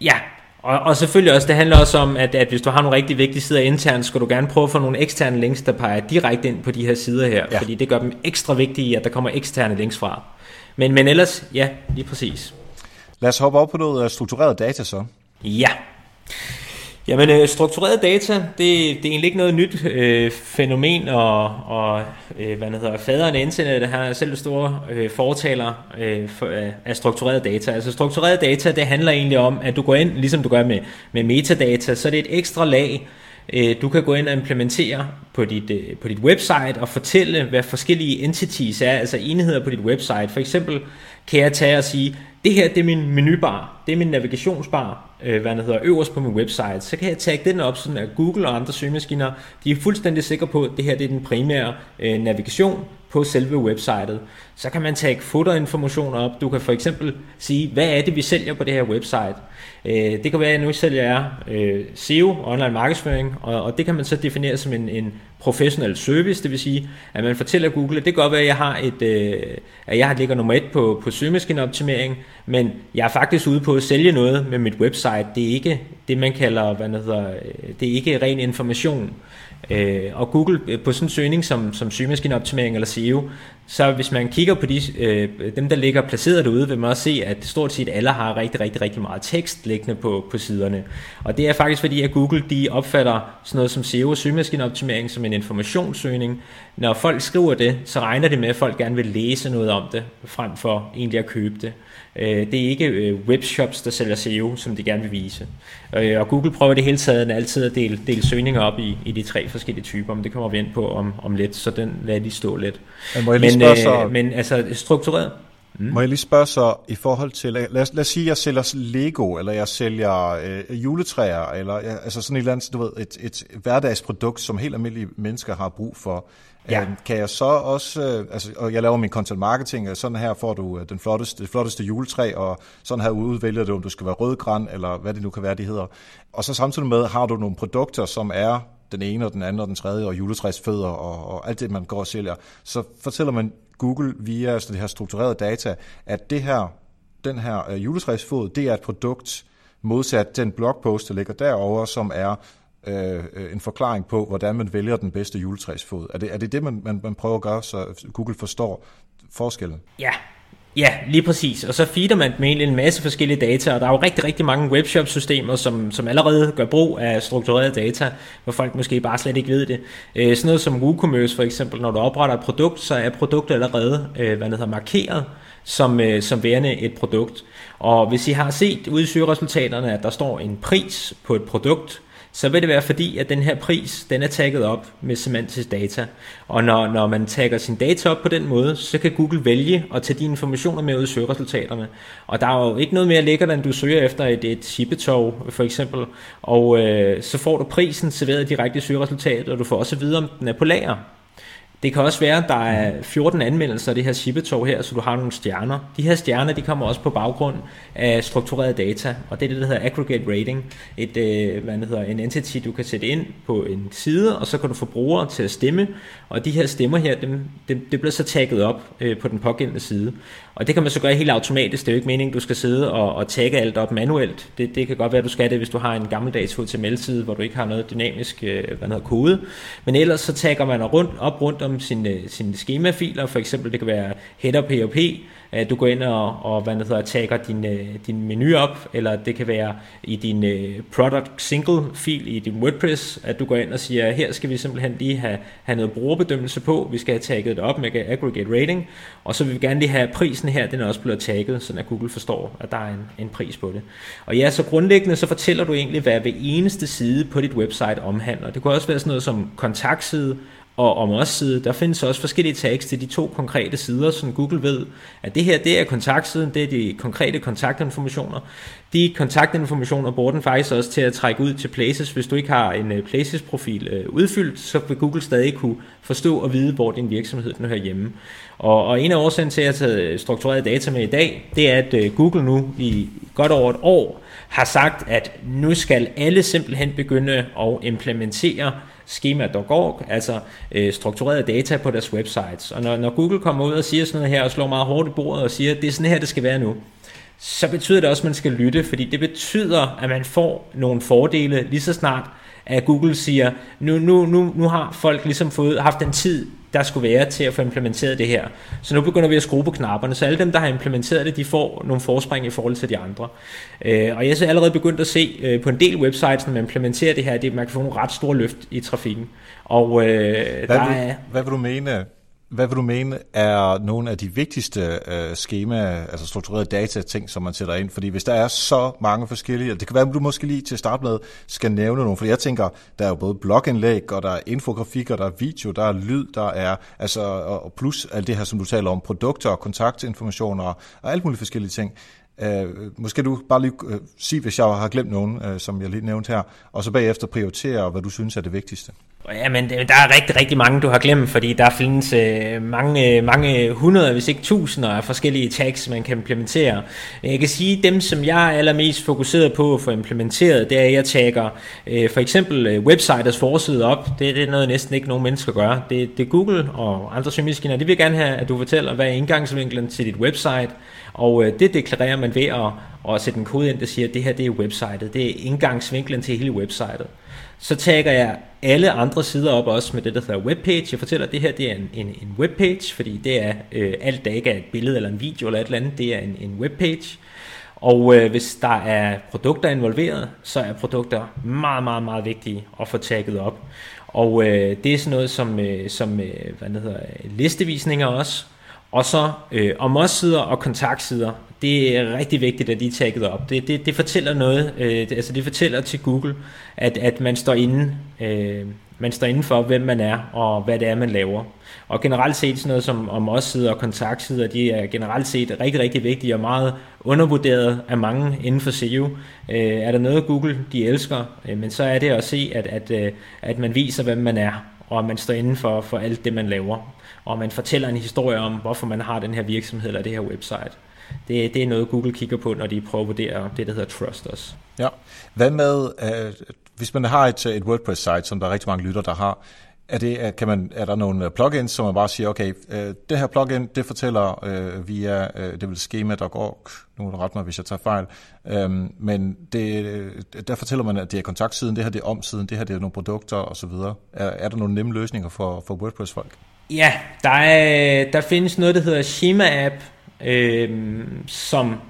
Ja, og, og selvfølgelig også, det handler også om, at, at hvis du har nogle rigtig vigtige sider internt, skal du gerne prøve at få nogle eksterne links, der peger direkte ind på de her sider her, ja. fordi det gør dem ekstra vigtige, at der kommer eksterne links fra. Men, men ellers, ja, lige præcis. Lad os hoppe op på noget struktureret data så. Ja. Jamen, øh, struktureret data, det, det er egentlig ikke noget nyt øh, fænomen, og, og øh, hvad hedder, faderen af internet, han er selv store øh, fortaler øh, for, øh, af struktureret data. Altså struktureret data, det handler egentlig om, at du går ind, ligesom du gør med, med metadata, så det er et ekstra lag, øh, Øh, du kan gå ind og implementere på dit, øh, på dit website og fortælle, hvad forskellige entities er, altså enheder på dit website. For eksempel kan jeg tage og sige, det her det er min menubar, det er min navigationsbar, øh, hvad den hedder, øverst på min website, så kan jeg tage den op, sådan at Google og andre søgemaskiner, de er fuldstændig sikre på, at det her det er den primære øh, navigation på selve websitet. Så kan man tage fotoinformationer op. Du kan for eksempel sige, hvad er det, vi sælger på det her website. Øh, det kan være, at nu sælger jeg øh, SEO, online markedsføring, og, og det kan man så definere som en, en professionel service, det vil sige, at man fortæller Google, at det kan godt være, at jeg har et, øh, at jeg ligger nummer et på, på søgemaskineoptimering, men jeg er faktisk ude på at sælge noget med mit website. Det er ikke det, man kalder, hvad det hedder, øh, det er ikke ren information. Øh, og Google øh, på sådan en søgning som, som søgemaskineoptimering eller SEO, så hvis man kigger på de, øh, dem, der ligger placeret derude, vil man også se, at stort set alle har rigtig, rigtig, rigtig meget tekst liggende på, på siderne. Og det er faktisk fordi, at Google de opfatter sådan noget som SEO og søgemaskineoptimering som en informationssøgning. Når folk skriver det, så regner det med, at folk gerne vil læse noget om det, frem for egentlig at købe det. Øh, det er ikke øh, webshops, der sælger SEO, som de gerne vil vise. Øh, og Google prøver det hele taget altid at dele, dele søgninger op i, i de tre forskellige typer, men det kommer vi ind på om, om lidt, så den lader de stå lidt. Men, må jeg lige men, så... men altså struktureret. Mm. Må jeg lige spørge så i forhold til, lad os, lad os sige, at jeg sælger Lego, eller jeg sælger øh, juletræer, eller ja, altså sådan et eller andet, du ved, et, et hverdagsprodukt, som helt almindelige mennesker har brug for. Ja. Øh, kan jeg så også, øh, altså, og jeg laver min content marketing, og sådan her får du øh, den flotteste, det flotteste juletræ, og sådan her udvælger du, om du skal være rødgran, eller hvad det nu kan være, de hedder. Og så samtidig med har du nogle produkter, som er den ene og den anden og den tredje, og juletræsfødder og, og alt det, man går og sælger. Så fortæller man Google via altså det her strukturerede data, at det her, den her øh, juletræsfod, det er et produkt, modsat den blogpost, der ligger derover, som er Øh, øh, en forklaring på, hvordan man vælger den bedste juletræsfod. Er det er det, det man, man, man prøver at gøre, så Google forstår forskellen? Ja, Ja, lige præcis. Og så feeder man med en masse forskellige data, og der er jo rigtig, rigtig mange webshop-systemer, som, som allerede gør brug af struktureret data, hvor folk måske bare slet ikke ved det. Øh, sådan noget som WooCommerce for eksempel, når du opretter et produkt, så er produktet allerede øh, hvad hedder, markeret som, øh, som værende et produkt. Og hvis I har set ude i søgeresultaterne, at der står en pris på et produkt, så vil det være fordi, at den her pris, den er tagget op med semantisk data. Og når, når man tagger sin data op på den måde, så kan Google vælge at tage de informationer med ud i søgeresultaterne. Og der er jo ikke noget mere lækkert, end du søger efter et, et shippetog, for eksempel. Og øh, så får du prisen serveret direkte i søgeresultatet, og du får også at vide, om den er på lager. Det kan også være, at der er 14 anmeldelser af det her shippetog her, så du har nogle stjerner. De her stjerner, de kommer også på baggrund af struktureret data, og det er det, der hedder aggregate rating. Et, øh, hvad det hedder, en entity, du kan sætte ind på en side, og så kan du få brugere til at stemme, og de her stemmer her, dem, dem, det bliver så tagget op øh, på den pågældende side. Og det kan man så gøre helt automatisk. Det er jo ikke meningen, du skal sidde og, og tagge alt op manuelt. Det, det kan godt være, at du skal det, hvis du har en gammeldags HTML-side, hvor du ikke har noget dynamisk øh, hvad hedder, kode. Men ellers så tagger man rundt, op rundt om sine, øh, sine schemafiler. For eksempel, det kan være header PHP, at du går ind og, og hvad hedder, tagger din, øh, din menu op, eller det kan være i din øh, product single fil i din WordPress, at du går ind og siger, her skal vi simpelthen lige have, have noget brugerbedømmelse på, vi skal have tagget det op med aggregate rating, og så vil vi gerne lige have prisen her, den er også blevet tagget, så at Google forstår, at der er en, en pris på det. Og ja, så grundlæggende så fortæller du egentlig, hvad hver eneste side på dit website omhandler. Det kunne også være sådan noget som kontaktside, og om os side, der findes også forskellige tags til de to konkrete sider, så Google ved, at det her, det er kontaktsiden, det er de konkrete kontaktinformationer. De kontaktinformationer bruger den faktisk også til at trække ud til Places. Hvis du ikke har en øh, Places-profil øh, udfyldt, så vil Google stadig kunne forstå og vide, hvor din virksomhed den hører hjemme. Og, og en af årsagen til, at jeg har taget øh, struktureret data med i dag, det er, at Google nu i godt over et år har sagt, at nu skal alle simpelthen begynde at implementere schema.org, altså øh, struktureret data på deres websites. Og når, når Google kommer ud og siger sådan noget her, og slår meget hårdt i bordet og siger, at det er sådan her, det skal være nu, så betyder det også, at man skal lytte, fordi det betyder, at man får nogle fordele lige så snart, at Google siger, nu, nu, nu, nu har folk ligesom fået, haft den tid, der skulle være til at få implementeret det her. Så nu begynder vi at skrue på knapperne, så alle dem, der har implementeret det, de får nogle forspring i forhold til de andre. Øh, og jeg er allerede begyndt at se øh, på en del websites, når man implementerer det her, at man kan få nogle ret store løft i trafikken. Og øh, hvad, der vil, er, hvad vil du mene, hvad vil du mene er nogle af de vigtigste øh, schema, altså strukturerede data ting, som man sætter ind? Fordi hvis der er så mange forskellige, det kan være, at du måske lige til at starte med skal nævne nogle, for jeg tænker, der er jo både blogindlæg, og der er infografik, og der er video, der er lyd, der er, altså, og plus alt det her, som du taler om, produkter og kontaktinformationer og alt muligt forskellige ting. Øh, måske du bare lige øh, sige, hvis jeg har glemt nogen, øh, som jeg lige nævnte her, og så bagefter prioritere, hvad du synes er det vigtigste. Jamen, der er rigtig, rigtig mange, du har glemt, fordi der findes øh, mange, mange hundrede, hvis ikke tusinder af forskellige tags, man kan implementere. Jeg kan sige, at dem, som jeg er allermest fokuseret på at få implementeret, det er, at jeg tagger øh, for eksempel øh, websiters forside op. Det, det er noget, næsten ikke nogen mennesker gør. Det, det er Google og andre søgemaskiner. Det vil gerne have, at du fortæller, hvad er indgangsvinklen til dit website, og øh, det deklarerer man ved at, at sætte en kode ind, der siger, at det her det er websitet. Det er indgangsvinklen til hele websitet. Så tagger jeg alle andre sider op også med det, der hedder webpage. Jeg fortæller, at det her det er en, en, en webpage, fordi det er øh, alt, der ikke er et billede eller en video eller et eller andet, det er en, en webpage. Og øh, hvis der er produkter involveret, så er produkter meget, meget, meget vigtige at få tagget op. Og øh, det er sådan noget som, øh, som øh, hvad det hedder, listevisninger også, og så øh, om os sider og kontaktsider, det er rigtig vigtigt, at de er tagget op. Det, det, det fortæller noget, øh, det, altså det fortæller til Google, at, at man står inde, øh, man står inden for, hvem man er og hvad det er, man laver. Og generelt set sådan noget som om os sider og kontaktsider, de er generelt set rigtig, rigtig vigtige og meget undervurderet af mange inden for SEO. Øh, er der noget Google, de elsker, øh, men så er det at se, at, at, øh, at man viser, hvem man er, og at man står inden for, for alt det, man laver og man fortæller en historie om, hvorfor man har den her virksomhed eller det her website. Det, det er noget, Google kigger på, når de prøver at vurdere det, der hedder Trust Us. Ja. Hvad med, uh, hvis man har et, et WordPress-site, som der er rigtig mange lytter, der har, er, det, kan man, er der nogle øh, plugins, som man bare siger, okay, øh, det her plugin, det fortæller øh, via, øh, det vil schema.org, nu er det ret mig, hvis jeg tager fejl, øh, men det, øh, der fortæller man, at det er kontaktsiden, det her det er omsiden, det her det er nogle produkter osv. Er, er der nogle nemme løsninger for, for WordPress-folk? Ja, der, er, der findes noget, der hedder Shima App, øh, som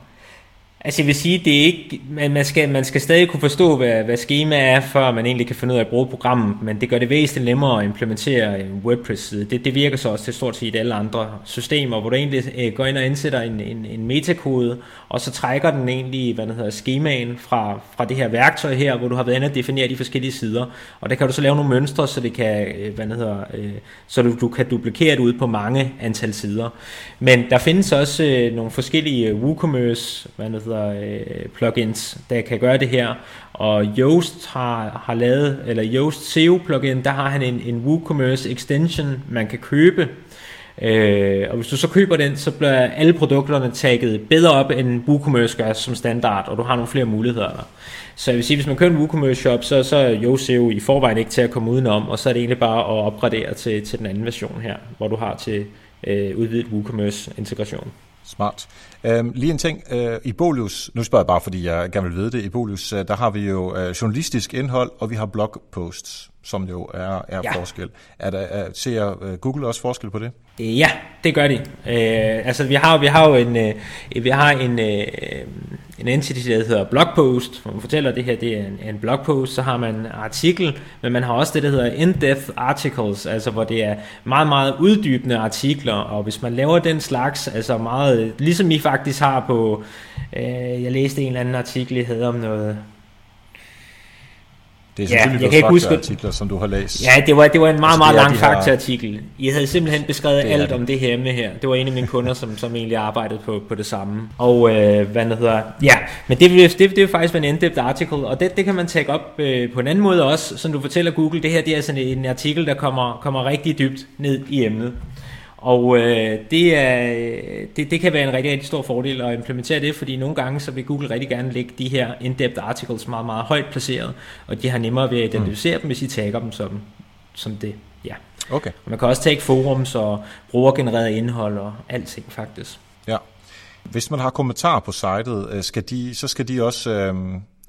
Altså jeg vil sige, det er ikke, man, man, skal, man skal stadig kunne forstå, hvad, hvad schema er, før man egentlig kan finde ud af at bruge programmet, men det gør det væsentligt nemmere at implementere en WordPress-side. Det, det virker så også til stort set alle andre systemer, hvor du egentlig øh, går ind og indsætter en, en, en metakode, og så trækker den egentlig, hvad hedder, schemaen fra, fra det her værktøj her, hvor du har været inde og definere de forskellige sider, og der kan du så lave nogle mønstre, så det kan, øh, hvad hedder, øh, så du, du kan duplikere det ud på mange antal sider. Men der findes også øh, nogle forskellige øh, WooCommerce, hvad hedder, hedder øh, plugins, der kan gøre det her. Og Yoast har, har lavet, eller Yoast SEO plugin, der har han en, en WooCommerce extension, man kan købe. Øh, og hvis du så køber den, så bliver alle produkterne tagget bedre op, end WooCommerce gør som standard, og du har nogle flere muligheder der. Så jeg vil sige, hvis man kører en WooCommerce shop, så, så er Yoast SEO i forvejen ikke til at komme udenom, og så er det egentlig bare at opgradere til, til den anden version her, hvor du har til øh, udvidet WooCommerce integration. Smart. Øhm, lige en ting. Øh, I Bolius, nu spørger jeg bare, fordi jeg gerne vil vide det. I Bolius, øh, der har vi jo øh, journalistisk indhold, og vi har blogposts, som jo er, er ja. forskel. Er der, er, ser øh, Google også forskel på det? Ja, det gør de. Øh, altså, vi har, vi har jo en, øh, vi har en, øh, en entity, der hedder blogpost, hvor man fortæller, at det her det er en, en blogpost, så har man en artikel, men man har også det, der hedder in-depth articles, altså hvor det er meget, meget uddybende artikler, og hvis man laver den slags, altså meget, ligesom I faktisk har på, øh, jeg læste en eller anden artikel, der hedder om noget, Det er ja, jeg kan huske artikler, som du har læst. Ja, det var, det var en meget, altså, meget lang faktaartikel. I havde simpelthen beskrevet det alt det. om det her emne her. Det var en af mine kunder, som, som egentlig arbejdede på, på det samme. Og øh, hvad det hedder, ja, men det, det, det, det er faktisk en in-depth article, og det, det kan man tage op øh, på en anden måde også, som du fortæller Google. Det her det er sådan en artikel, der kommer, kommer rigtig dybt ned i emnet. Og øh, det, er, det, det kan være en rigtig, rigtig stor fordel at implementere det, fordi nogle gange så vil Google rigtig gerne lægge de her in-depth articles meget, meget højt placeret, og de har nemmere ved at identificere mm. dem, hvis I tagger dem som, som det. Ja. Okay. Og man kan også tage forums og brugergenereret indhold og alting faktisk. Ja. Hvis man har kommentarer på sitet, øh, skal de, så skal de også øh,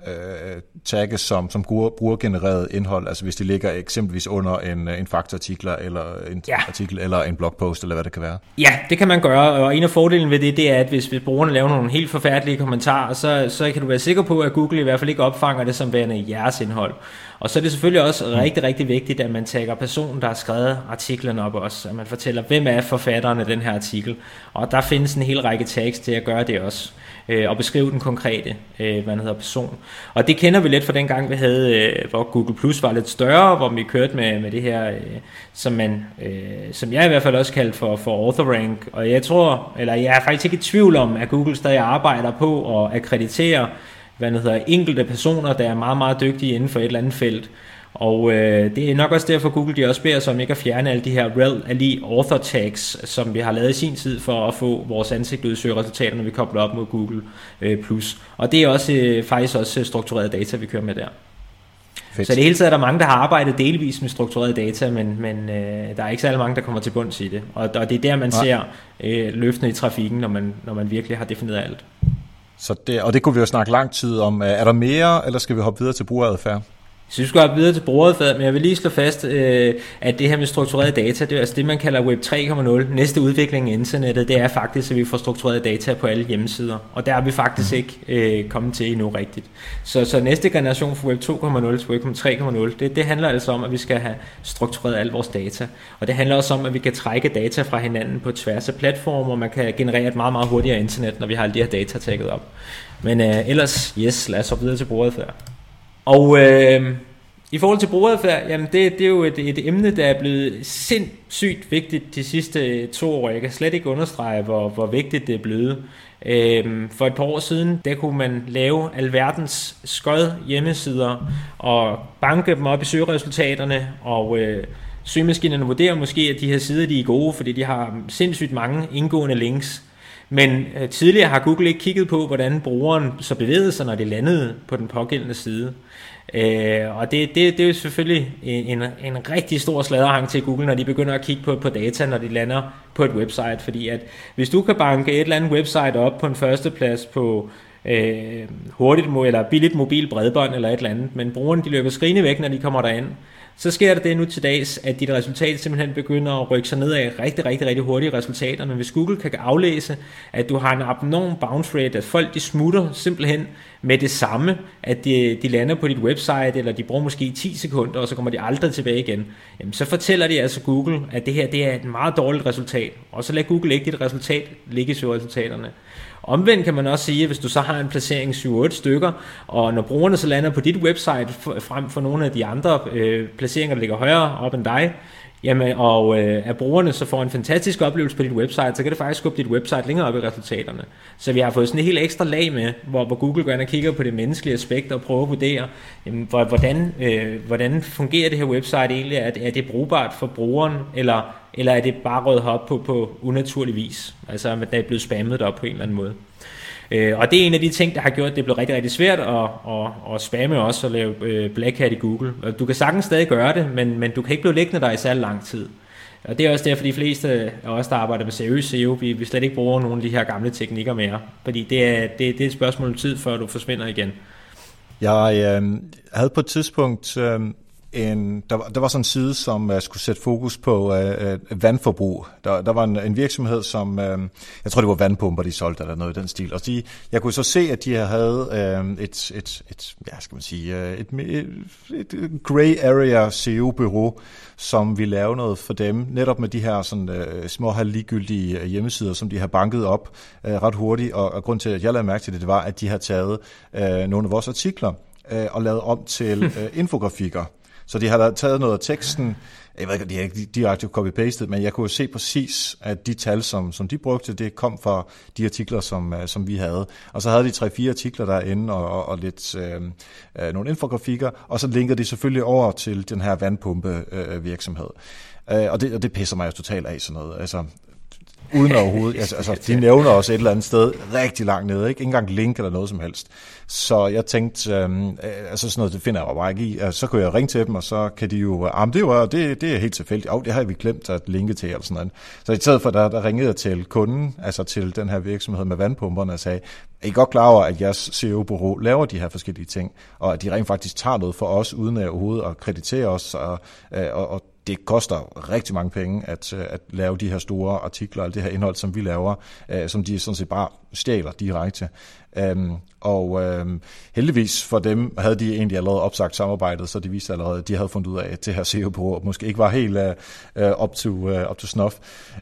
øh, tagges som, som brugergenereret indhold, altså hvis de ligger eksempelvis under en, en faktaartikler, eller en ja. artikel, eller en blogpost, eller hvad det kan være. Ja, det kan man gøre, og en af fordelen ved det, det er, at hvis, hvis brugerne laver nogle helt forfærdelige kommentarer, så, så kan du være sikker på, at Google i hvert fald ikke opfanger det som værende jeres indhold. Og så er det selvfølgelig også mm. rigtig, rigtig vigtigt, at man tager personen, der har skrevet artiklen op også, at man fortæller, hvem er forfatteren af den her artikel. Og der findes en hel række tags til at gøre det også øh, og beskrive den konkrete øh, hvad hedder, person. Og det kender vi lidt fra den gang, vi havde, øh, hvor Google Plus var lidt større, hvor vi kørte med, med det her, øh, som, man, øh, som jeg i hvert fald også kaldte for, for author rank. Og jeg tror, eller jeg er faktisk ikke i tvivl om, at Google stadig arbejder på at akkreditere hvad hedder, enkelte personer, der er meget, meget dygtige inden for et eller andet felt. Og øh, det er nok også derfor, Google de også beder sig om ikke at fjerne alle de her rel ali author tags, som vi har lavet i sin tid for at få vores ansigt ud i søgeresultater, når vi kobler op mod Google øh, Plus. Og det er også øh, faktisk også struktureret data, vi kører med der. Fedt. Så det hele taget er der mange, der har arbejdet delvis med struktureret data, men, men øh, der er ikke særlig mange, der kommer til bunds i det. Og, og det er der, man ja. ser øh, løftene i trafikken, når man, når man virkelig har defineret alt. Så det, og det kunne vi jo snakke lang tid om. Er der mere, eller skal vi hoppe videre til brugeradfærd? Så vi skal gå videre til brugeradfærd, men jeg vil lige slå fast, øh, at det her med struktureret data, det er altså det, man kalder Web 3.0. Næste udvikling i internettet, det er faktisk, at vi får struktureret data på alle hjemmesider. Og der er vi faktisk mm. ikke øh, kommet til endnu rigtigt. Så, så næste generation fra Web 2.0 til Web 3.0, det, det handler altså om, at vi skal have struktureret al vores data. Og det handler også om, at vi kan trække data fra hinanden på tværs af platformer, og man kan generere et meget, meget hurtigere internet, når vi har alle de her data tagget op. Men øh, ellers, yes, lad os hoppe videre til brugeradfærd. Og øh, i forhold til brugeradfærd, jamen det, det er jo et, et emne, der er blevet sindssygt vigtigt de sidste øh, to år. Jeg kan slet ikke understrege, hvor, hvor vigtigt det er blevet. Øh, for et par år siden, der kunne man lave alverdens skød hjemmesider og banke dem op i søgeresultaterne, og øh, søgemaskinerne vurderer måske, at de her sider de er gode, fordi de har sindssygt mange indgående links. Men øh, tidligere har Google ikke kigget på, hvordan brugeren så bevægede sig, når det landede på den pågældende side. Øh, og det, det, det er jo selvfølgelig en, en rigtig stor sladderhang til Google, når de begynder at kigge på, på data, når de lander på et website. Fordi at hvis du kan banke et eller andet website op på en førsteplads på øh, hurtigt eller billigt mobil bredbånd eller et eller andet, men brugerne de løber skrigende væk, når de kommer derind, så sker der det nu til dags, at dit resultat simpelthen begynder at rykke sig ned af rigtig, rigtig, rigtig hurtige resultater. Men hvis Google kan aflæse, at du har en abnorm bounce rate, at folk de smutter simpelthen med det samme, at de, de lander på dit website, eller de bruger måske 10 sekunder, og så kommer de aldrig tilbage igen, jamen så fortæller de altså Google, at det her det er et meget dårligt resultat. Og så lader Google ikke dit resultat ligge i søgeresultaterne. Omvendt kan man også sige, at hvis du så har en placering 7-8 stykker, og når brugerne så lander på dit website frem for nogle af de andre øh, placeringer, der ligger højere op end dig, Jamen, og øh, at brugerne så får en fantastisk oplevelse på dit website, så kan det faktisk skubbe dit website længere op i resultaterne. Så vi har fået sådan et helt ekstra lag med, hvor, hvor Google går ind og kigger på det menneskelige aspekt og prøver at vurdere, jamen, hvordan, øh, hvordan fungerer det her website egentlig? Er er det brugbart for brugeren, eller, eller er det bare rødt op på, på unaturlig vis? Altså, at det er blevet spammet op på en eller anden måde. Øh, og det er en af de ting, der har gjort, at det blev rigtig, rigtig svært at, at, at spamme også og lave øh, Black Hat i Google. Og du kan sagtens stadig gøre det, men, men du kan ikke blive liggende der i særlig lang tid. Og det er også derfor, de fleste af os, der arbejder med seriøs SEO, vi, vi slet ikke bruger nogle af de her gamle teknikker mere. Fordi det er, det, det er et spørgsmål om tid, før du forsvinder igen. Jeg øh, havde på et tidspunkt øh, en, der, der var sådan en side, som uh, skulle sætte fokus på uh, vandforbrug. Der, der var en, en virksomhed, som, uh, jeg tror det var vandpumper, de solgte, eller noget i den stil. Og de, jeg kunne så se, at de havde uh, et, et, et, ja, skal man sige, uh, et, et, et gray area SEO-bureau, som ville lave noget for dem, netop med de her sådan, uh, små ligegyldige hjemmesider, som de har banket op uh, ret hurtigt. Og, og grund til, at jeg lavede mærke til det, det var, at de har taget uh, nogle af vores artikler, øh, og lavet om til øh, infografikker. Så de har taget noget af teksten, jeg ved ikke, de har ikke direkte copy-pastet, men jeg kunne se præcis, at de tal, som, som de brugte, det kom fra de artikler, som, øh, som vi havde. Og så havde de tre-fire artikler derinde og, og, og lidt øh, øh nogle infografikker, og så linkede de selvfølgelig over til den her vandpumpe øh, virksomhed. Øh, og, det, og det pisser mig jo totalt af sådan noget. Altså, uden overhovedet. Altså, altså, de nævner også et eller andet sted rigtig langt nede, ikke? Ikke engang link eller noget som helst. Så jeg tænkte, øhm, øh, altså sådan noget, det finder jeg bare ikke i. Altså, så kunne jeg ringe til dem, og så kan de jo, ah, det, var, det, det er helt tilfældigt. Oh, det har vi glemt at linke til, eller sådan noget. Så i stedet for, der, der ringede jeg til kunden, altså til den her virksomhed med vandpumperne, og sagde, er I godt klar over, at jeres CEO-bureau laver de her forskellige ting, og at de rent faktisk tager noget for os, uden at overhovedet at kreditere os, og, og, og det koster rigtig mange penge at, at lave de her store artikler, og det her indhold, som vi laver, øh, som de sådan set bare stjæler direkte. Øhm, og øhm, heldigvis for dem havde de egentlig allerede opsagt samarbejdet, så de viste allerede, at de havde fundet ud af, at det her CEO-bureau måske ikke var helt uh, up, to, uh, up to snuff.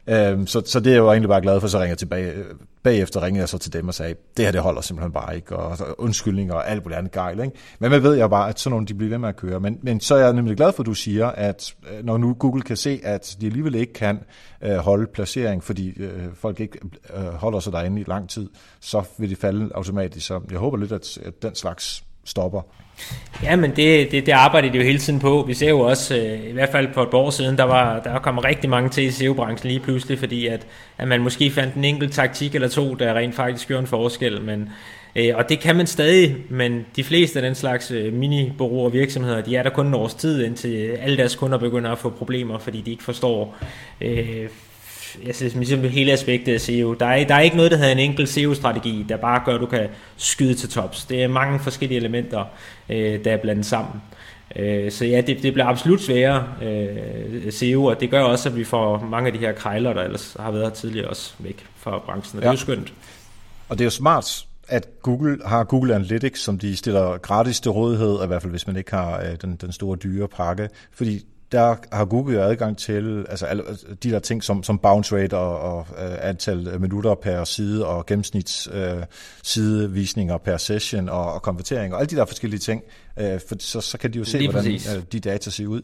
Øhm, så, så det er jeg jo egentlig bare glad for, så ringer jeg tilbage. Bagefter ringede jeg så til dem og sagde, det her det holder simpelthen bare ikke, og undskyldninger og alt muligt andet gejl. Ikke? Men man ved jeg bare, at sådan nogle de bliver ved med at køre. Men, men så er jeg nemlig glad for, at du siger, at når nu Google kan se, at de alligevel ikke kan øh, holde placering, fordi øh, folk ikke øh, holder sig derinde i lang tid, så vil de falde automatisk. Så jeg håber lidt, at, at den slags stopper. Ja, men det, det, det arbejder de jo hele tiden på. Vi ser jo også, øh, i hvert fald på et år siden, der var der kom rigtig mange til i SEO-branchen lige pludselig, fordi at, at man måske fandt en enkelt taktik eller to, der rent faktisk gjorde en forskel, men øh, og det kan man stadig, men de fleste af den slags øh, mini og virksomheder, de er der kun en års tid, indtil alle deres kunder begynder at få problemer, fordi de ikke forstår øh, jeg synes, ligesom hele aspektet af SEO. Der er, der er ikke noget, der hedder en enkelt SEO-strategi, der bare gør, at du kan skyde til tops. Det er mange forskellige elementer, øh, der er blandet sammen. Øh, så ja, det, det bliver absolut sværere øh, SEO, og det gør også, at vi får mange af de her krejler, der ellers har været her tidligere også væk fra branchen. Og ja. det er jo skønt. Og det er jo smart, at Google har Google Analytics, som de stiller gratis til rådighed, i hvert fald hvis man ikke har øh, den, den store dyre pakke, fordi der har Google adgang til altså, altså, de der ting som, som bounce rate og, og uh, antal minutter per side og gennemsnits uh, sidevisninger per session og, og konvertering og alle de der forskellige ting, uh, for så, så kan de jo se, Lige hvordan uh, de data ser ud.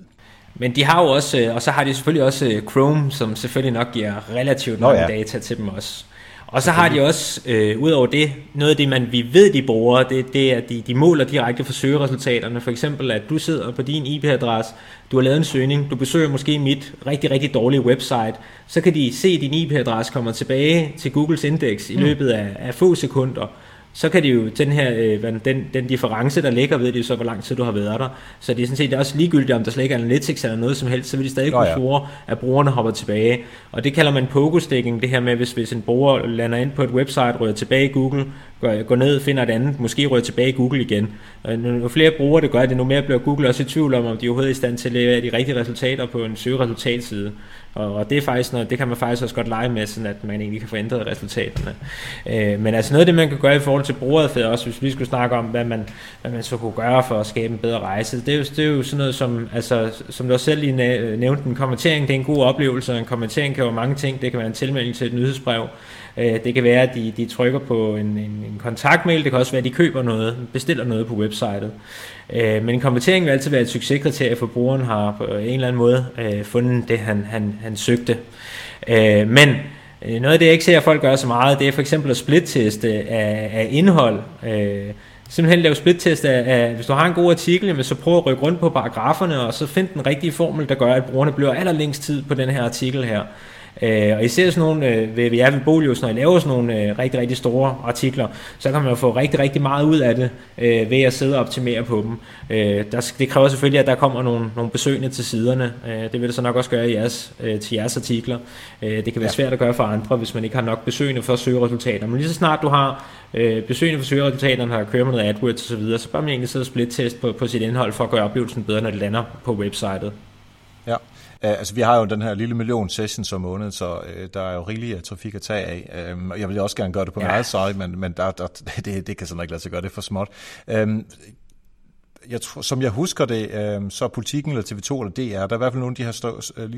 Men de har jo også, og så har de selvfølgelig også Chrome, som selvfølgelig nok giver relativt mange ja. data til dem også. Og så har de også, øh, ud over det, noget af det, man, vi ved, de bruger, det, det er, at de, de måler direkte for søgeresultaterne. For eksempel, at du sidder på din IP-adresse, du har lavet en søgning, du besøger måske mit rigtig, rigtig dårlige website, så kan de se, at din IP-adresse kommer tilbage til Googles indeks i mm. løbet af, af få sekunder så kan de jo, den her, øh, den, den difference, der ligger ved det, så hvor lang tid du har været der. Så det er sådan set også ligegyldigt, om der slet ikke er analytics eller noget som helst, så vil de stadig kunne spore, at brugerne hopper tilbage. Og det kalder man pogo-sticking, det her med, hvis, hvis en bruger lander ind på et website, rører tilbage i Google, går, ned ned, finder et andet, måske rører tilbage i Google igen. Og flere brugere det gør det, nu mere bliver Google også i tvivl om, om de overhovedet er i stand til at levere de rigtige resultater på en søgeresultatside. Og, og det er faktisk noget, det kan man faktisk også godt lege med, sådan at man egentlig kan få ændret resultaterne. Øh, men altså noget af det, man kan gøre i forhold til brugeradfærd, også hvis vi skulle snakke om, hvad man, hvad man så kunne gøre for at skabe en bedre rejse, det er jo, det er jo sådan noget som, altså, som du også selv lige nævnte, en kommentering, det er en god oplevelse, og en kommentering kan jo mange ting, det kan være en tilmelding til et nyhedsbrev, Øh, det kan være, at de, de trykker på en, en, en kontaktmail, det kan også være, at de køber noget, bestiller noget på websitet. Øh, men en konvertering vil altid være et succeskriterie, for brugeren har på en eller anden måde øh, fundet det, han, han, han søgte. Men noget af det, jeg ikke ser, at folk gør så meget, det er for eksempel at splitteste af, af indhold. Øh, simpelthen lave splittest af, af, hvis du har en god artikel, jamen, så prøv at rykke rundt på paragraferne, og så find den rigtige formel, der gør, at brugerne bliver allerlængst tid på den her artikel her. Øh, og især sådan nogle, øh, ved, ved jer ved Bolius, når I laver sådan nogle øh, rigtig, rigtig store artikler, så kan man jo få rigtig, rigtig meget ud af det, øh, ved at sidde og optimere på dem. Øh, der, det kræver selvfølgelig, at der kommer nogle, nogle besøgende til siderne. Øh, det vil det så nok også gøre i jeres, øh, til jeres artikler. Øh, det kan være ja. svært at gøre for andre, hvis man ikke har nok besøgende for at søge resultater. Men lige så snart du har øh, besøgende for søgeresultaterne, har kørt med noget AdWords osv., så, videre, så bør man egentlig sidde og split-test på, på sit indhold for at gøre oplevelsen bedre, når det lander på websitet. Ja, altså, vi har jo den her lille million sessions om måneden, så uh, der er jo rigelig uh, trafik at tage af. Uh, jeg vil også gerne gøre det på ja. eget site, men, men der, der, det, det kan sådan ikke lade sig gøre, det er for småt. Uh, jeg tror, som jeg husker det, uh, så er politikken eller TV2 eller DR, der er i hvert fald nogle af de her stå, uh, uh,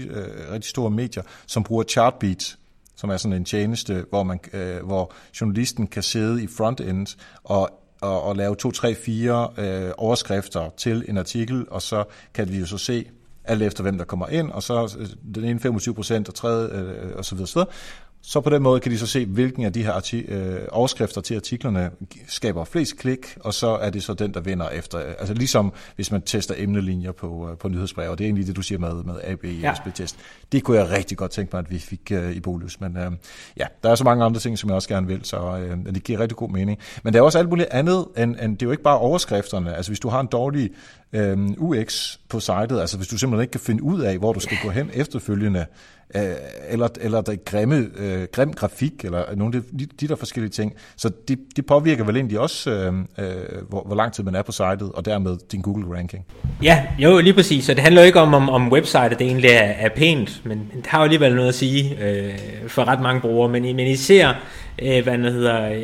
rigtig store medier, som bruger Chartbeat, som er sådan en tjeneste, hvor, man, uh, hvor journalisten kan sidde i frontend og at, at lave to, tre, fire øh, overskrifter til en artikel, og så kan vi jo så se, alt efter hvem der kommer ind, og så øh, den ene 25 procent og tredje, øh, øh, og så videre, så videre. Så på den måde kan de så se, hvilken af de her arti- øh, overskrifter til artiklerne skaber flest klik, og så er det så den, der vinder efter. Altså ligesom hvis man tester emnelinjer på, øh, på nyhedsbrev, og det er egentlig det, du siger med, med AB ja. test. Det kunne jeg rigtig godt tænke mig, at vi fik øh, i Bolus. Men øh, ja, der er så mange andre ting, som jeg også gerne vil, så øh, det giver rigtig god mening. Men der er også alt muligt andet, end, end det er jo ikke bare overskrifterne. Altså hvis du har en dårlig øh, UX på sitet, altså hvis du simpelthen ikke kan finde ud af, hvor du skal gå hen efterfølgende, øh, eller, eller der grimme, øh, grim grafik, eller nogle af de, de der forskellige ting. Så det, det påvirker vel egentlig også, øh, øh, hvor, hvor lang tid man er på sitet, og dermed din Google-ranking. Ja, jo, lige præcis. Så det handler jo ikke om, om, om websitet det egentlig er, er pænt, men det har jo alligevel noget at sige øh, for ret mange brugere. Men, men især, øh, hvad det hedder, øh,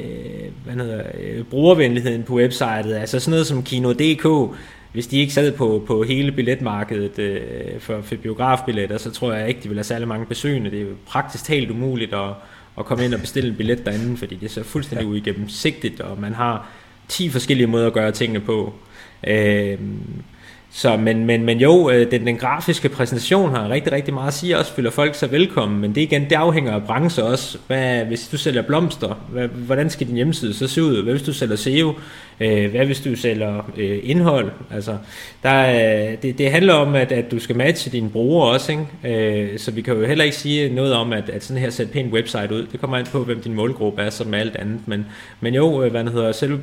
hvad hedder øh, brugervenligheden på websitet, altså sådan noget som Kino.dk, hvis de ikke sad på, på hele billetmarkedet øh, for, for biografbilletter, så tror jeg ikke, de vil have særlig mange besøgende. Det er jo praktisk helt umuligt at, at komme ind og bestille en billet derinde, fordi det er så fuldstændig ja. uigennemsigtigt, og man har 10 forskellige måder at gøre tingene på. Øh, så, men, men, men jo, øh, den, den grafiske præsentation har rigtig, rigtig meget at sige, også føler folk sig velkommen, men det igen, det afhænger af branche også. Hvad, hvis du sælger blomster, hvad, hvordan skal din hjemmeside så se ud? Hvad hvis du sælger SEO? Øh, hvad hvis du sælger øh, indhold? Altså, der, det, det handler om, at, at du skal matche dine brugere også, ikke? Øh, så vi kan jo heller ikke sige noget om, at, at sådan her sætte pænt website ud. Det kommer an på, hvem din målgruppe er, som alt andet. Men, men jo, hvad det hedder, selve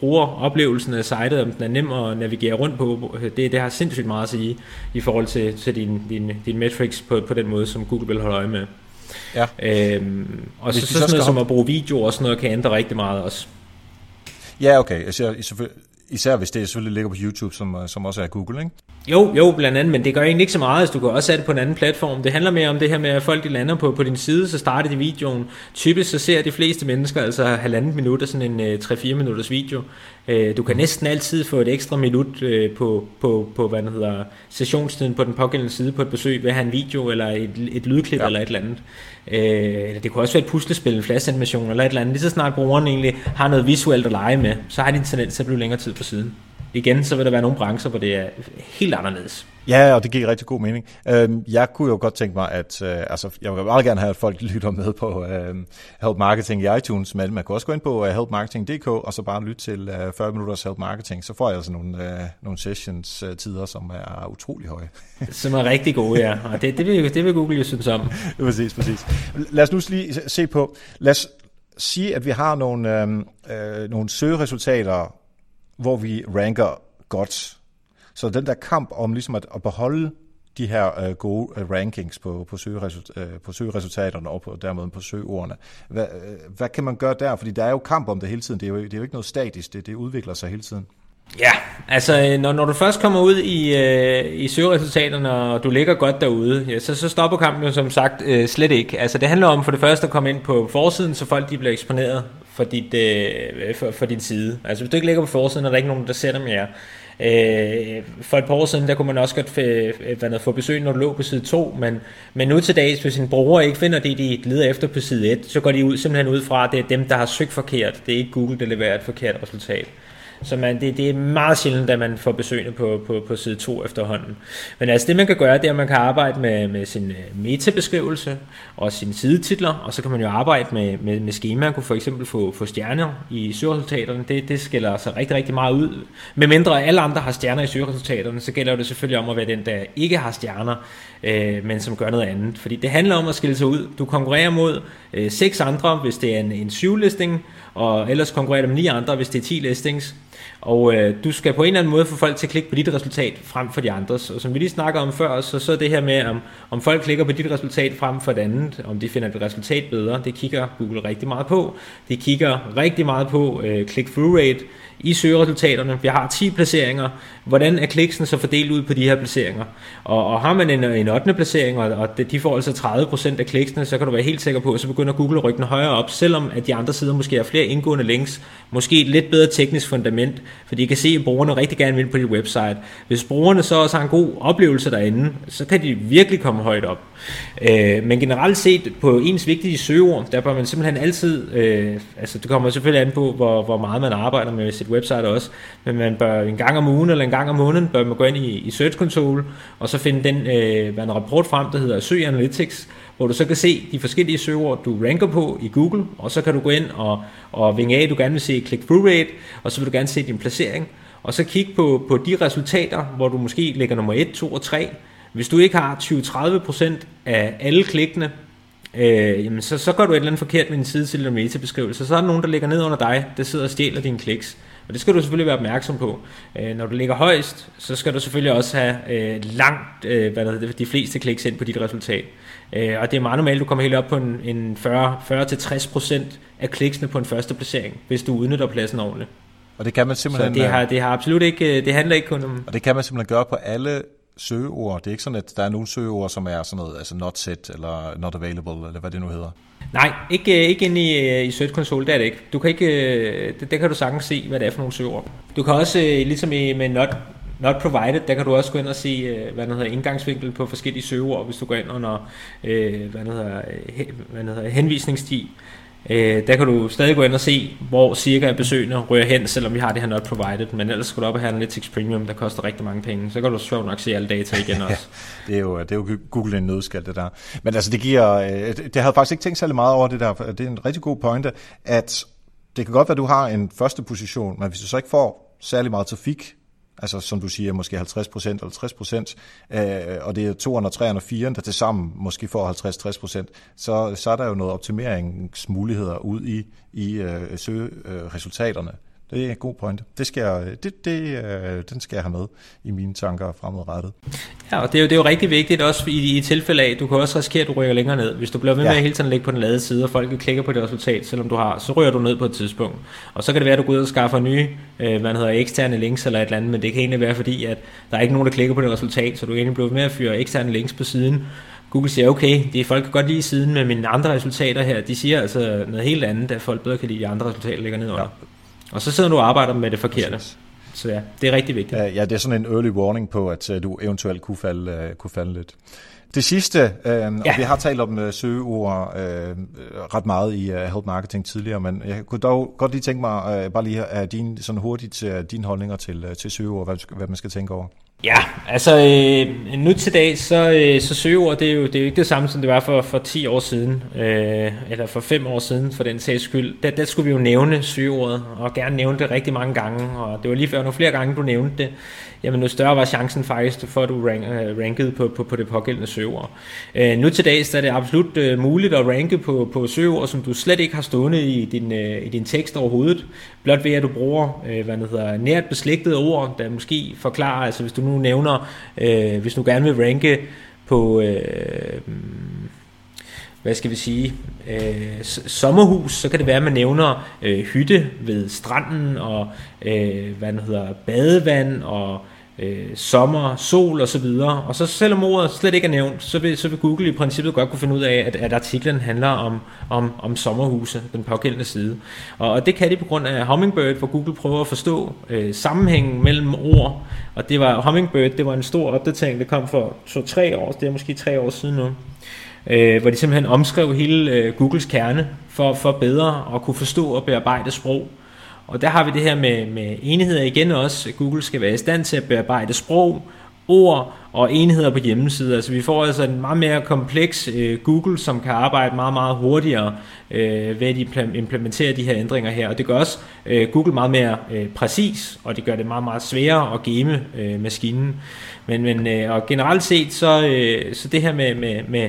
brugeroplevelsen af sitet, om den er nem at navigere rundt på, det, det har sindssygt meget at sige i forhold til, til din, din, din metrics på, på den måde, som Google vil holde øje med. Ja. Øhm, og så, så sådan noget som at bruge video og sådan noget kan ændre rigtig meget også. Ja, okay. Især, især hvis det selvfølgelig ligger på YouTube, som, øh, som også er Google, ikke? Jo, jo, blandt andet, men det gør egentlig ikke så meget, hvis du kan også sætte det på en anden platform. Det handler mere om det her med, at folk de lander på, på din side, så starter de videoen. Typisk så ser de fleste mennesker altså halvandet minut af sådan en 3-4 minutters video. Øh, du kan næsten altid få et ekstra minut øh, på, på, på hvad det hedder, sessionstiden på den pågældende side på et besøg ved at have en video eller et, et lydklip ja. eller et eller andet. Øh, det kunne også være et puslespil, en flashanimation eller et eller andet. Lige så snart brugeren egentlig har noget visuelt at lege med, så har de en tendens til at blive længere tid på siden. Igen, så vil der være nogle brancher, hvor det er helt anderledes. Ja, og det giver rigtig god mening. Øhm, jeg kunne jo godt tænke mig, at øh, altså, jeg vil meget gerne have, at folk lytter med på øh, Help Marketing i iTunes, men man kan også gå ind på uh, helpmarketing.dk og så bare lytte til uh, 40 minutters Help Marketing. Så får jeg altså nogle, nogle sessions-tider, som er utrolig høje. som er rigtig gode, ja. Og det, det, vil, det vil Google jo synes om. præcis, præcis. Lad os nu lige se på, lad os sige, at vi har nogle, øh, øh, nogle søgeresultater, hvor vi ranker godt så den der kamp om ligesom at, at beholde de her øh, gode øh, rankings på, på, søgeresult, øh, på søgeresultaterne og på, dermed på søgeordene. Hvad, øh, hvad kan man gøre der? Fordi der er jo kamp om det hele tiden. Det er jo, det er jo ikke noget statisk. Det, det udvikler sig hele tiden. Ja, altså øh, når, når du først kommer ud i, øh, i søgeresultaterne, og du ligger godt derude, ja, så, så stopper kampen jo som sagt øh, slet ikke. Altså det handler om for det første at komme ind på forsiden, så folk de bliver eksponeret for, dit, øh, øh, for, for din side. Altså hvis du ikke ligger på forsiden, er der ikke nogen, der ser dig mere. Øh, for et par år siden, der kunne man også godt f- øh, få besøg, når du lå på side 2, men, men nu til dags, hvis en bruger ikke finder det, de leder efter på side 1, så går de ud, simpelthen ud fra, at det er dem, der har søgt forkert. Det er ikke Google, der leverer et forkert resultat. Så man, det, det er meget sjældent, at man får besøgende på, på, på side 2 efterhånden. Men altså det man kan gøre, det er, at man kan arbejde med, med sin øh, metabeskrivelse og sine sidetitler, og så kan man jo arbejde med, med, med schema. Man kunne for eksempel få, få stjerner i søgeresultaterne. Det, det skiller sig rigtig, rigtig meget ud. Med mindre alle andre har stjerner i søgeresultaterne, så gælder det selvfølgelig om at være den, der ikke har stjerner, øh, men som gør noget andet. Fordi det handler om at skille sig ud. Du konkurrerer mod øh, seks andre, hvis det er en, en syv-listing, og ellers konkurrerer du med ni andre, hvis det er 10 listings. Og øh, du skal på en eller anden måde få folk til at klikke på dit resultat frem for de andres. Og som vi lige snakker om før, så, så det her med, om, om folk klikker på dit resultat frem for det andet, om de finder et resultat bedre, det kigger Google rigtig meget på. De kigger rigtig meget på øh, click-through rate i søgeresultaterne. Vi har 10 placeringer. Hvordan er kliksen så fordelt ud på de her placeringer? Og, og har man en, en 8. placering, og, og de får altså 30% af kliksene, så kan du være helt sikker på, at så begynder Google at rykke den højere op, selvom at de andre sider måske har flere indgående links, måske et lidt bedre teknisk fundament, for de kan se, at brugerne rigtig gerne vil på dit website. Hvis brugerne så også har en god oplevelse derinde, så kan de virkelig komme højt op. Øh, men generelt set på ens vigtige søgeord, der bør man simpelthen altid, øh, altså det kommer selvfølgelig an på, hvor, hvor meget man arbejder med sit website også, men man bør en gang om ugen eller en gang om måneden, bør man gå ind i, i Search Console, og så finde den øh, en rapport frem, der hedder Søg Analytics, hvor du så kan se de forskellige søgeord, du ranker på i Google, og så kan du gå ind og, og vinge af, du gerne vil se click-through rate, og så vil du gerne se din placering, og så kigge på, på de resultater, hvor du måske ligger nummer 1, 2 og 3, hvis du ikke har 20-30% af alle klikkene, øh, jamen så, så gør du et eller andet forkert med din side til en metabeskrivelse. Så er der nogen, der ligger ned under dig, der sidder og stjæler dine kliks. Og det skal du selvfølgelig være opmærksom på. Øh, når du ligger højst, så skal du selvfølgelig også have øh, langt øh, hvad der hedder, de fleste kliks ind på dit resultat. Øh, og det er meget normalt, at du kommer helt op på en, en 40-60% af kliksene på en første placering, hvis du udnytter pladsen ordentligt. Og det kan man simpelthen... Så det har, det har absolut ikke, øh, det handler ikke kun om... Og det kan man simpelthen gøre på alle søgeord. Det er ikke sådan, at der er nogle søgeord, som er sådan noget, altså not set, eller not available, eller hvad det nu hedder. Nej, ikke, øh, ikke inde i, øh, i Search Console, det er det ikke. Du kan ikke, øh, det, der kan du sagtens se, hvad det er for nogle søgeord. Du kan også, ligesom i, med not, not provided, der kan du også gå ind og se, hvad der hedder indgangsvinkel på forskellige søgeord, hvis du går ind under, hvad der hedder, hvad der hedder henvisningsstil. Øh, der kan du stadig gå ind og se, hvor cirka besøgende rører hen, selvom vi har det her not provided. Men ellers skal du op og have Analytics Premium, der koster rigtig mange penge. Så kan du sjovt nok se alle data igen også. det, er jo, det er jo Google en nødskal, det der. Men altså, det giver... Øh, det havde faktisk ikke tænkt særlig meget over det der. Det er en rigtig god pointe, at det kan godt være, at du har en første position, men hvis du så ikke får særlig meget trafik altså som du siger, måske 50 procent eller 60 procent, øh, og det er 200, 300, 400, der til sammen måske får 50-60 procent, så, så er der jo noget optimeringsmuligheder ud i, i øh, søgeresultaterne. Det er en god point. Det skal jeg, det, det, øh, den skal jeg have med i mine tanker fremadrettet. Ja, og det er jo, det er jo rigtig vigtigt også i, i tilfælde af, du kan også risikere, at du rykker længere ned. Hvis du bliver ved med ja. at hele tiden at ligge på den lade side, og folk klikker på det resultat, selvom du har, så ryger du ned på et tidspunkt. Og så kan det være, at du går ud og skaffer nye, øh, hvad hedder, eksterne links eller et eller andet, men det kan egentlig være, fordi at der er ikke nogen, der klikker på det resultat, så du egentlig blevet med at fyre eksterne links på siden, Google siger, okay, det er folk kan godt lide siden, men mine andre resultater her, de siger altså noget helt andet, at folk bedre kan lide de andre resultater, der ligger ned under. Ja. Og så sidder du og arbejder med det forkerte. Præcis. Så ja, det er rigtig vigtigt. Ja, det er sådan en early warning på, at uh, du eventuelt kunne falde, uh, kunne falde lidt. Det sidste, øh, ja. og vi har talt om uh, søgeord øh, ret meget i uh, Help Marketing tidligere, men jeg kunne dog godt lige tænke mig uh, bare lige at din, sådan hurtigt uh, dine holdninger til, uh, til søgeord, hvad, hvad man skal tænke over. Ja, altså øh, nu til dag, så, øh, så søgeord, det er, jo, det er jo ikke det samme, som det var for, for 10 år siden, øh, eller for 5 år siden, for den sags skyld. Der, der skulle vi jo nævne søgeordet, og gerne nævne det rigtig mange gange, og det var lige før, nu flere gange du nævnte det, jamen nu større var chancen faktisk for, at du rank, uh, rankede på, på, på det pågældende søgeord. Øh, nu til dags er det absolut uh, muligt at ranke på, på søgeord, som du slet ikke har stående i din, uh, i din tekst overhovedet, blot ved at du bruger øh, hvad det hedder, nært beslægtede ord, der måske forklarer, altså hvis du nu nævner, øh, hvis du gerne vil ranke på... øh, hvad skal vi sige, øh, sommerhus, så kan det være, at man nævner øh, hytte ved stranden, og øh, hvad det hedder, badevand, og øh, sommer, sol og så videre. Og så selvom ordet slet ikke er nævnt, så vil, så vil Google i princippet godt kunne finde ud af, at, at artiklen handler om, om, om sommerhuse, den pågældende side. Og, og det kan de på grund af Hummingbird, hvor Google prøver at forstå øh, sammenhængen mellem ord. Og det var Hummingbird, det var en stor opdatering, der kom for 2-3 år, det er måske 3 år siden nu øh, hvor de simpelthen omskrev hele øh, Googles kerne for, for bedre at kunne forstå og bearbejde sprog. Og der har vi det her med, med enheder igen også. Google skal være i stand til at bearbejde sprog, ord og enheder på hjemmesider. Altså vi får altså en meget mere kompleks øh, Google, som kan arbejde meget, meget hurtigere øh, ved at implementere de her ændringer her. Og det gør også øh, Google meget mere øh, præcis, og det gør det meget, meget sværere at game øh, maskinen. Men, men øh, og generelt set, så, øh, så det her med, med, med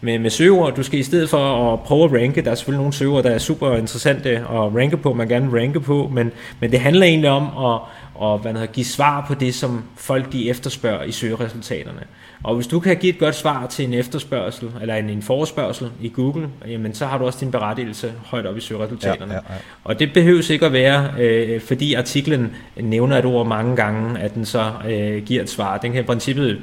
med, med søgeord. Du skal i stedet for at prøve at ranke, der er selvfølgelig nogle søgeord, der er super interessante at ranke på, man gerne vil ranke på, men, men det handler egentlig om at, at hvad hedder, give svar på det, som folk de efterspørger i søgeresultaterne. Og hvis du kan give et godt svar til en efterspørgsel, eller en, en forespørgsel i Google, jamen så har du også din berettigelse højt op i søgeresultaterne. Ja, ja, ja. Og det behøves ikke at være, øh, fordi artiklen nævner et ord mange gange, at den så øh, giver et svar. Den kan i princippet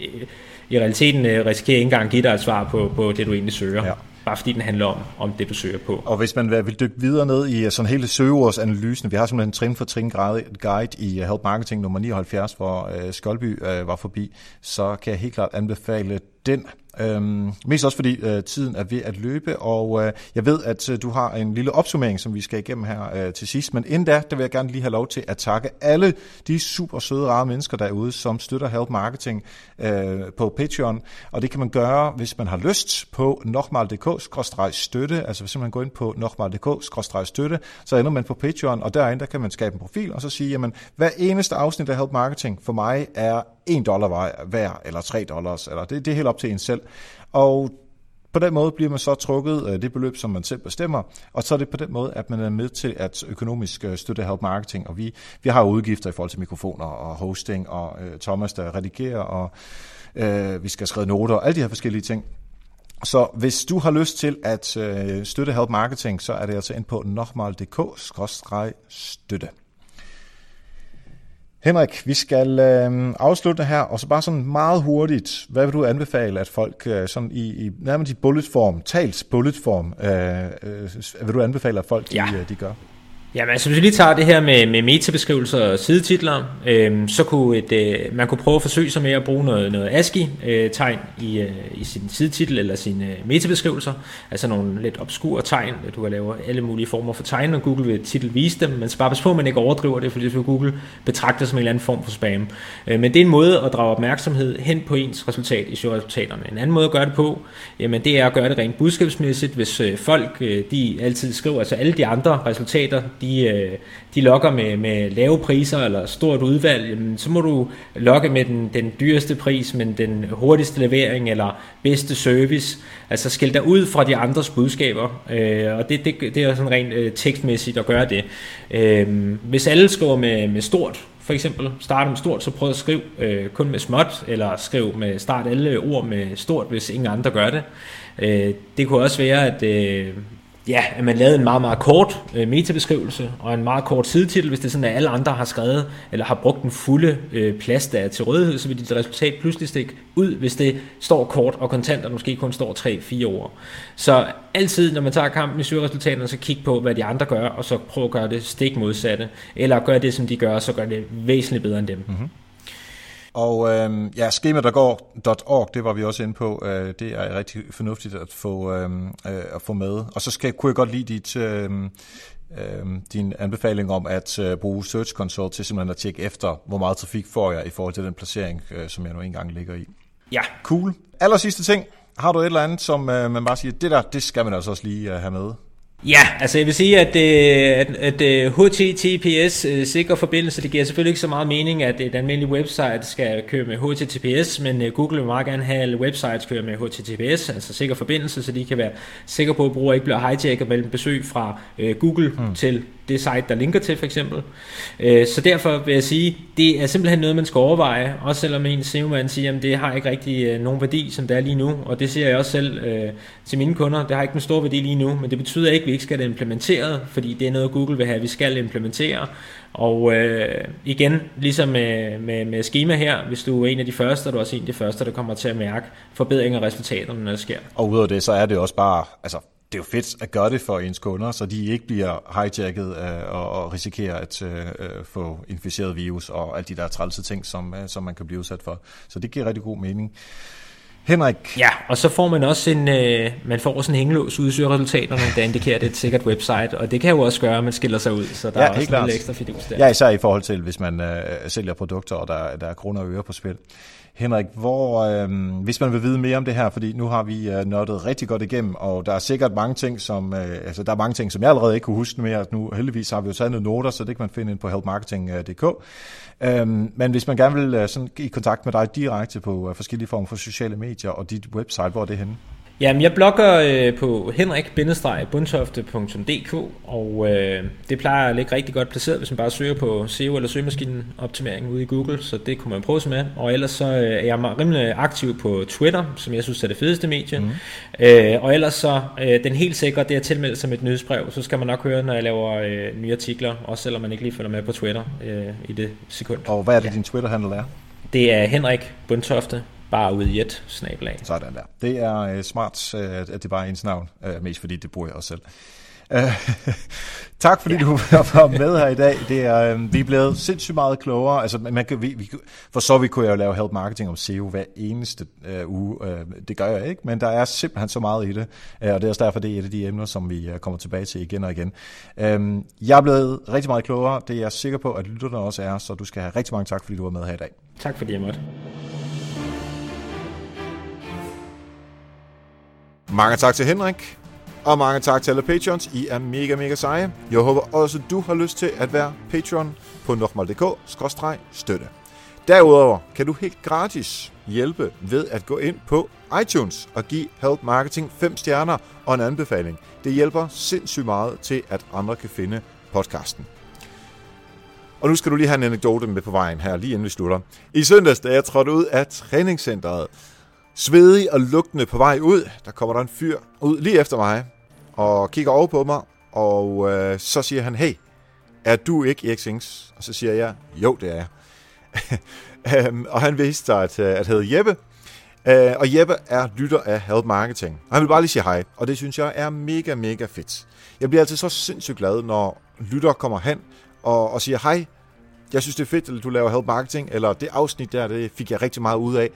øh, i realiteten øh, risikerer ikke engang at give dig et svar på, på det, du egentlig søger. Ja bare fordi den handler om, om det, du søger på. Og hvis man vil dykke videre ned i sådan hele søgeordsanalysen, vi har simpelthen en trin for trin guide i Help Marketing nummer 79, hvor Skolby var forbi, så kan jeg helt klart anbefale den. Øhm, mest også fordi øh, tiden er ved at løbe, og øh, jeg ved, at øh, du har en lille opsummering, som vi skal igennem her øh, til sidst. Men inden da, der vil jeg gerne lige have lov til at takke alle de super søde, rare mennesker derude, som støtter Help Marketing øh, på Patreon. Og det kan man gøre, hvis man har lyst på nokmal.dk-støtte. Altså hvis man går ind på nokmal.dk-støtte, så ender man på Patreon, og derinde der kan man skabe en profil, og så sige, jamen, hver eneste afsnit af Help Marketing for mig er 1 dollar hver, eller 3 dollars, eller det, det er helt op til en selv. Og på den måde bliver man så trukket øh, det beløb, som man selv bestemmer, og så er det på den måde, at man er med til at økonomisk øh, støtte Help Marketing, og vi, vi har udgifter i forhold til mikrofoner og hosting, og øh, Thomas, der redigerer, og øh, vi skal skrive noter, og alle de her forskellige ting. Så hvis du har lyst til at øh, støtte Help Marketing, så er det altså ind på nokmal.dk-støtte. Henrik, vi skal øh, afslutte her, og så bare sådan meget hurtigt, hvad vil du anbefale, at folk øh, sådan i, i nærmest i bulletform, tals bulletform, øh, øh, vil du anbefale, at folk de, ja. øh, de gør? Jamen altså hvis vi lige tager det her med, med metabeskrivelser og sidetitler, øh, så kunne et, øh, man kunne prøve at forsøge sig med at bruge noget, noget ASCII-tegn øh, i, øh, i sin sidetitel eller sine øh, metabeskrivelser, altså nogle lidt obskure tegn, du kan lave alle mulige former for tegn, og Google vil titel vise dem, men så bare pas på, at man ikke overdriver det, fordi så vil Google betragte som en eller anden form for spam. Øh, men det er en måde at drage opmærksomhed hen på ens resultat i søgeresultaterne. En anden måde at gøre det på, jamen det er at gøre det rent budskabsmæssigt, hvis øh, folk øh, de altid skriver, altså alle de andre resultater, de de, øh, de lokker med, med lave priser eller stort udvalg, jamen, så må du lokke med den, den dyreste pris, men den hurtigste levering eller bedste service. Altså skil dig ud fra de andres budskaber, øh, og det, det, det er sådan rent øh, tekstmæssigt at gøre det. Øh, hvis alle skriver med, med stort, for eksempel starte med stort, så prøv at skrive øh, kun med småt, eller skriv med start alle ord med stort, hvis ingen andre gør det. Øh, det kunne også være, at øh, ja, at man lavede en meget, meget kort øh, metabeskrivelse og en meget kort sidetitel. Hvis det er sådan, at alle andre har skrevet eller har brugt den fulde øh, plads, der er til rådighed, så vil dit resultat pludselig stikke ud, hvis det står kort og kontant, og måske kun står 3-4 ord. Så altid, når man tager kampen i søgeresultaterne, så kig på, hvad de andre gør, og så prøv at gøre det stik modsatte. Eller gør det, som de gør, så gør det væsentligt bedre end dem. Mm-hmm. Og øh, ja, skemadergår.org, det var vi også inde på. Øh, det er rigtig fornuftigt at få, øh, øh, at få med. Og så skal, kunne jeg godt lide dit, øh, øh, din anbefaling om at øh, bruge Search Console til simpelthen at tjekke efter, hvor meget trafik får jeg i forhold til den placering, øh, som jeg nu engang ligger i. Ja. Cool. Aller sidste ting. Har du et eller andet, som øh, man bare siger, det der, det skal man altså også lige øh, have med? Ja, altså jeg vil sige, at, øh, at, at, at HTTPS øh, sikker forbindelse, det giver selvfølgelig ikke så meget mening, at et almindeligt website skal køre med HTTPS, men øh, Google vil meget gerne have alle websites køre med HTTPS, altså sikker forbindelse, så de kan være sikre på, at brugere ikke bliver hijacket mellem besøg fra Google hmm. til det site, der linker til for eksempel. Øh, så derfor vil jeg sige, det er simpelthen noget, man skal overveje, også selvom en SEO-mand siger, at det har ikke rigtig øh, nogen værdi, som det er lige nu, og det siger jeg også selv øh, til mine kunder, det har ikke en stor værdi lige nu, men det betyder ikke, at vi ikke skal have det implementeret, fordi det er noget, Google vil have, at vi skal implementere, og øh, igen, ligesom med, med, med schema her, hvis du er en af de første, er du også en af de første, der kommer til at mærke forbedringer af resultaterne, når det sker. Og udover det, så er det også bare, altså det er jo fedt at gøre det for ens kunder, så de ikke bliver hijacket øh, og, og risikerer at øh, øh, få inficeret virus og alle de der trælse ting, som, øh, som man kan blive udsat for. Så det giver rigtig god mening. Henrik? Ja, og så får man også en, øh, man får også en hængelås ud i resultaterne, der indikerer, at det er et sikkert website, og det kan jo også gøre, at man skiller sig ud, så der ja, er også en ekstra fidus der. Ja, især i forhold til, hvis man øh, sælger produkter, og der, der er kroner og øre på spil. Henrik, hvor, øh, hvis man vil vide mere om det her, fordi nu har vi øh, nørdet rigtig godt igennem, og der er sikkert mange ting, som, øh, altså der er mange ting, som jeg allerede ikke kunne huske mere. Nu heldigvis har vi jo taget nogle noter, så det kan man finde ind på helpmarketing.dk. Øh, men hvis man gerne vil øh, sådan, i kontakt med dig direkte på øh, forskellige former for sociale medier og dit website, hvor er det henne? Jamen, jeg blogger øh, på henrik-bundtofte.dk, og øh, det plejer at ligge rigtig godt placeret, hvis man bare søger på SEO eller søgemaskinen optimering ude i Google, så det kunne man prøve sig med. Og ellers så øh, er jeg rimelig aktiv på Twitter, som jeg synes er det fedeste medie. Mm. Øh, og ellers så, øh, den helt sikre, det er at tilmelde sig med et nyhedsbrev, så skal man nok høre, når jeg laver øh, nye artikler, også selvom man ikke lige følger med på Twitter øh, i det sekund. Og hvad er det, ja. din Twitter-handle er? Det er Henrik Bundtofte bare ud i et snablag. Sådan der. Det er uh, smart, uh, at det bare er ens navn, uh, mest fordi det bruger jeg også selv. Uh, tak fordi ja. du var med her i dag. Det er, um, vi er blevet sindssygt meget klogere. Altså, man kan, vi, vi, for så vi kunne jeg jo lave help marketing om SEO hver eneste uh, uge. Uh, det gør jeg ikke, men der er simpelthen så meget i det. Uh, og det er også derfor, det er et af de emner, som vi uh, kommer tilbage til igen og igen. Uh, jeg er blevet rigtig meget klogere. Det er jeg sikker på, at lytterne også er. Så du skal have rigtig mange tak, fordi du var med her i dag. Tak fordi jeg måtte. Mange tak til Henrik. Og mange tak til alle patrons. I er mega, mega seje. Jeg håber også, du har lyst til at være patron på nokmal.dk-støtte. Derudover kan du helt gratis hjælpe ved at gå ind på iTunes og give Help Marketing 5 stjerner og en anbefaling. Det hjælper sindssygt meget til, at andre kan finde podcasten. Og nu skal du lige have en anekdote med på vejen her, lige inden vi slutter. I søndags, da jeg trådte ud af træningscenteret, svedig og lugtende på vej ud, der kommer der en fyr ud lige efter mig, og kigger over på mig, og øh, så siger han, hey, er du ikke Erik Sings? Og så siger jeg, jo, det er jeg. um, og han viste sig at, øh, at hedde Jeppe, uh, og Jeppe er lytter af Help Marketing. Og han vil bare lige sige hej, og det synes jeg er mega, mega fedt. Jeg bliver altid så sindssygt glad, når lytter kommer hen og, og siger, hej, jeg synes det er fedt, at du laver Help Marketing, eller det afsnit der, det fik jeg rigtig meget ud af.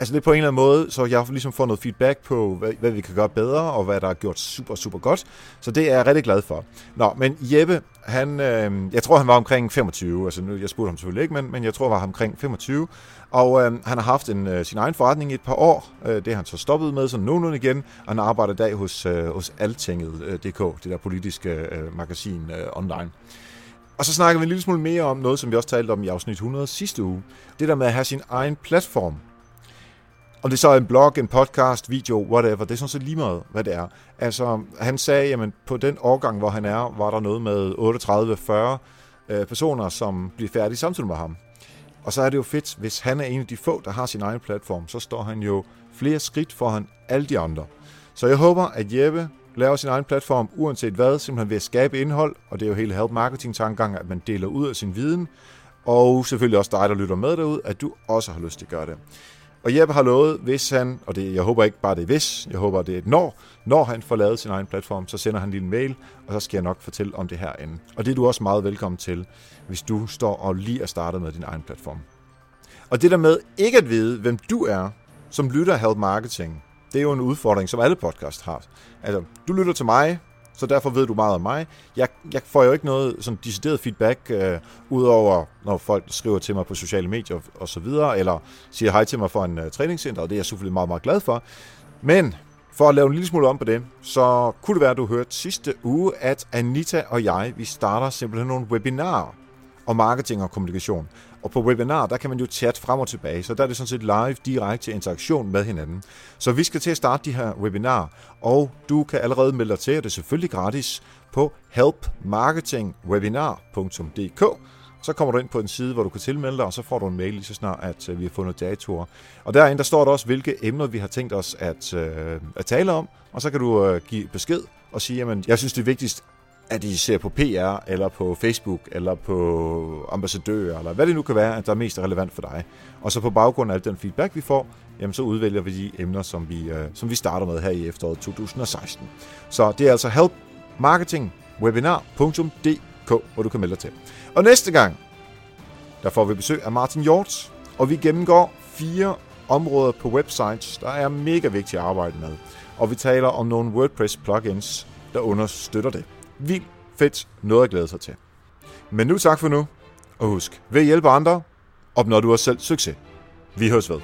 Altså det er på en eller anden måde, så jeg ligesom får noget feedback på, hvad, hvad vi kan gøre bedre, og hvad der er gjort super, super godt. Så det er jeg rigtig glad for. Nå, men Jeppe, han, øh, jeg tror han var omkring 25, altså nu, jeg spurgte ham selvfølgelig ikke, men, men jeg tror han var omkring 25. Og øh, han har haft en, øh, sin egen forretning i et par år. Øh, det har han så stoppet med så nogenlunde igen, og han arbejder i dag hos, øh, hos Altinget.dk, øh, det der politiske øh, magasin øh, online. Og så snakker vi en lille smule mere om noget, som vi også talte om i afsnit 100 sidste uge. Det der med at have sin egen platform. Om det så er en blog, en podcast, video, whatever, det er sådan set lige meget, hvad det er. Altså, han sagde, jamen på den årgang, hvor han er, var der noget med 38-40 øh, personer, som bliver færdige samtidig med ham. Og så er det jo fedt, hvis han er en af de få, der har sin egen platform, så står han jo flere skridt foran alle de andre. Så jeg håber, at Jeppe laver sin egen platform, uanset hvad, simpelthen ved at skabe indhold, og det er jo hele help marketing tankegang, at man deler ud af sin viden, og selvfølgelig også dig, der lytter med derud, at du også har lyst til at gøre det. Og Jeppe har lovet, hvis han, og det, jeg håber ikke bare det er hvis, jeg håber det er et når, når han får lavet sin egen platform, så sender han din mail, og så skal jeg nok fortælle om det herinde. Og det er du også meget velkommen til, hvis du står og lige er startet med din egen platform. Og det der med ikke at vide, hvem du er, som lytter af Help Marketing, det er jo en udfordring, som alle podcast har. Altså, du lytter til mig, så derfor ved du meget om mig. Jeg, jeg får jo ikke noget sådan decideret feedback, øh, udover når folk skriver til mig på sociale medier og så videre, eller siger hej til mig for en øh, træningscenter, og det er jeg selvfølgelig meget, meget glad for. Men for at lave en lille smule om på det, så kunne det være, at du hørte sidste uge, at Anita og jeg, vi starter simpelthen nogle webinarer om marketing og kommunikation. Og på webinar, der kan man jo chatte frem og tilbage, så der er det sådan set live, direkte interaktion med hinanden. Så vi skal til at starte de her webinar, og du kan allerede melde dig til, og det er selvfølgelig gratis, på helpmarketingwebinar.dk. Så kommer du ind på en side, hvor du kan tilmelde dig, og så får du en mail lige så snart, at øh, vi har fundet datoer. Og derinde, der står der også, hvilke emner vi har tænkt os at, øh, at tale om, og så kan du øh, give besked og sige, jamen, jeg synes det er vigtigst, at I ser på PR, eller på Facebook, eller på ambassadører, eller hvad det nu kan være, at der er mest relevant for dig. Og så på baggrund af al den feedback, vi får, jamen så udvælger vi de emner, som vi, øh, som vi starter med her i efteråret 2016. Så det er altså helpmarketingwebinar.dk, hvor du kan melde dig til. Og næste gang, der får vi besøg af Martin Hjort, og vi gennemgår fire områder på websites, der er mega vigtige at arbejde med. Og vi taler om nogle WordPress plugins, der understøtter det. Vildt fedt, noget at glæde sig til. Men nu tak for nu, og husk, ved at hjælpe andre, opnår du også selv succes. Vi høres ved.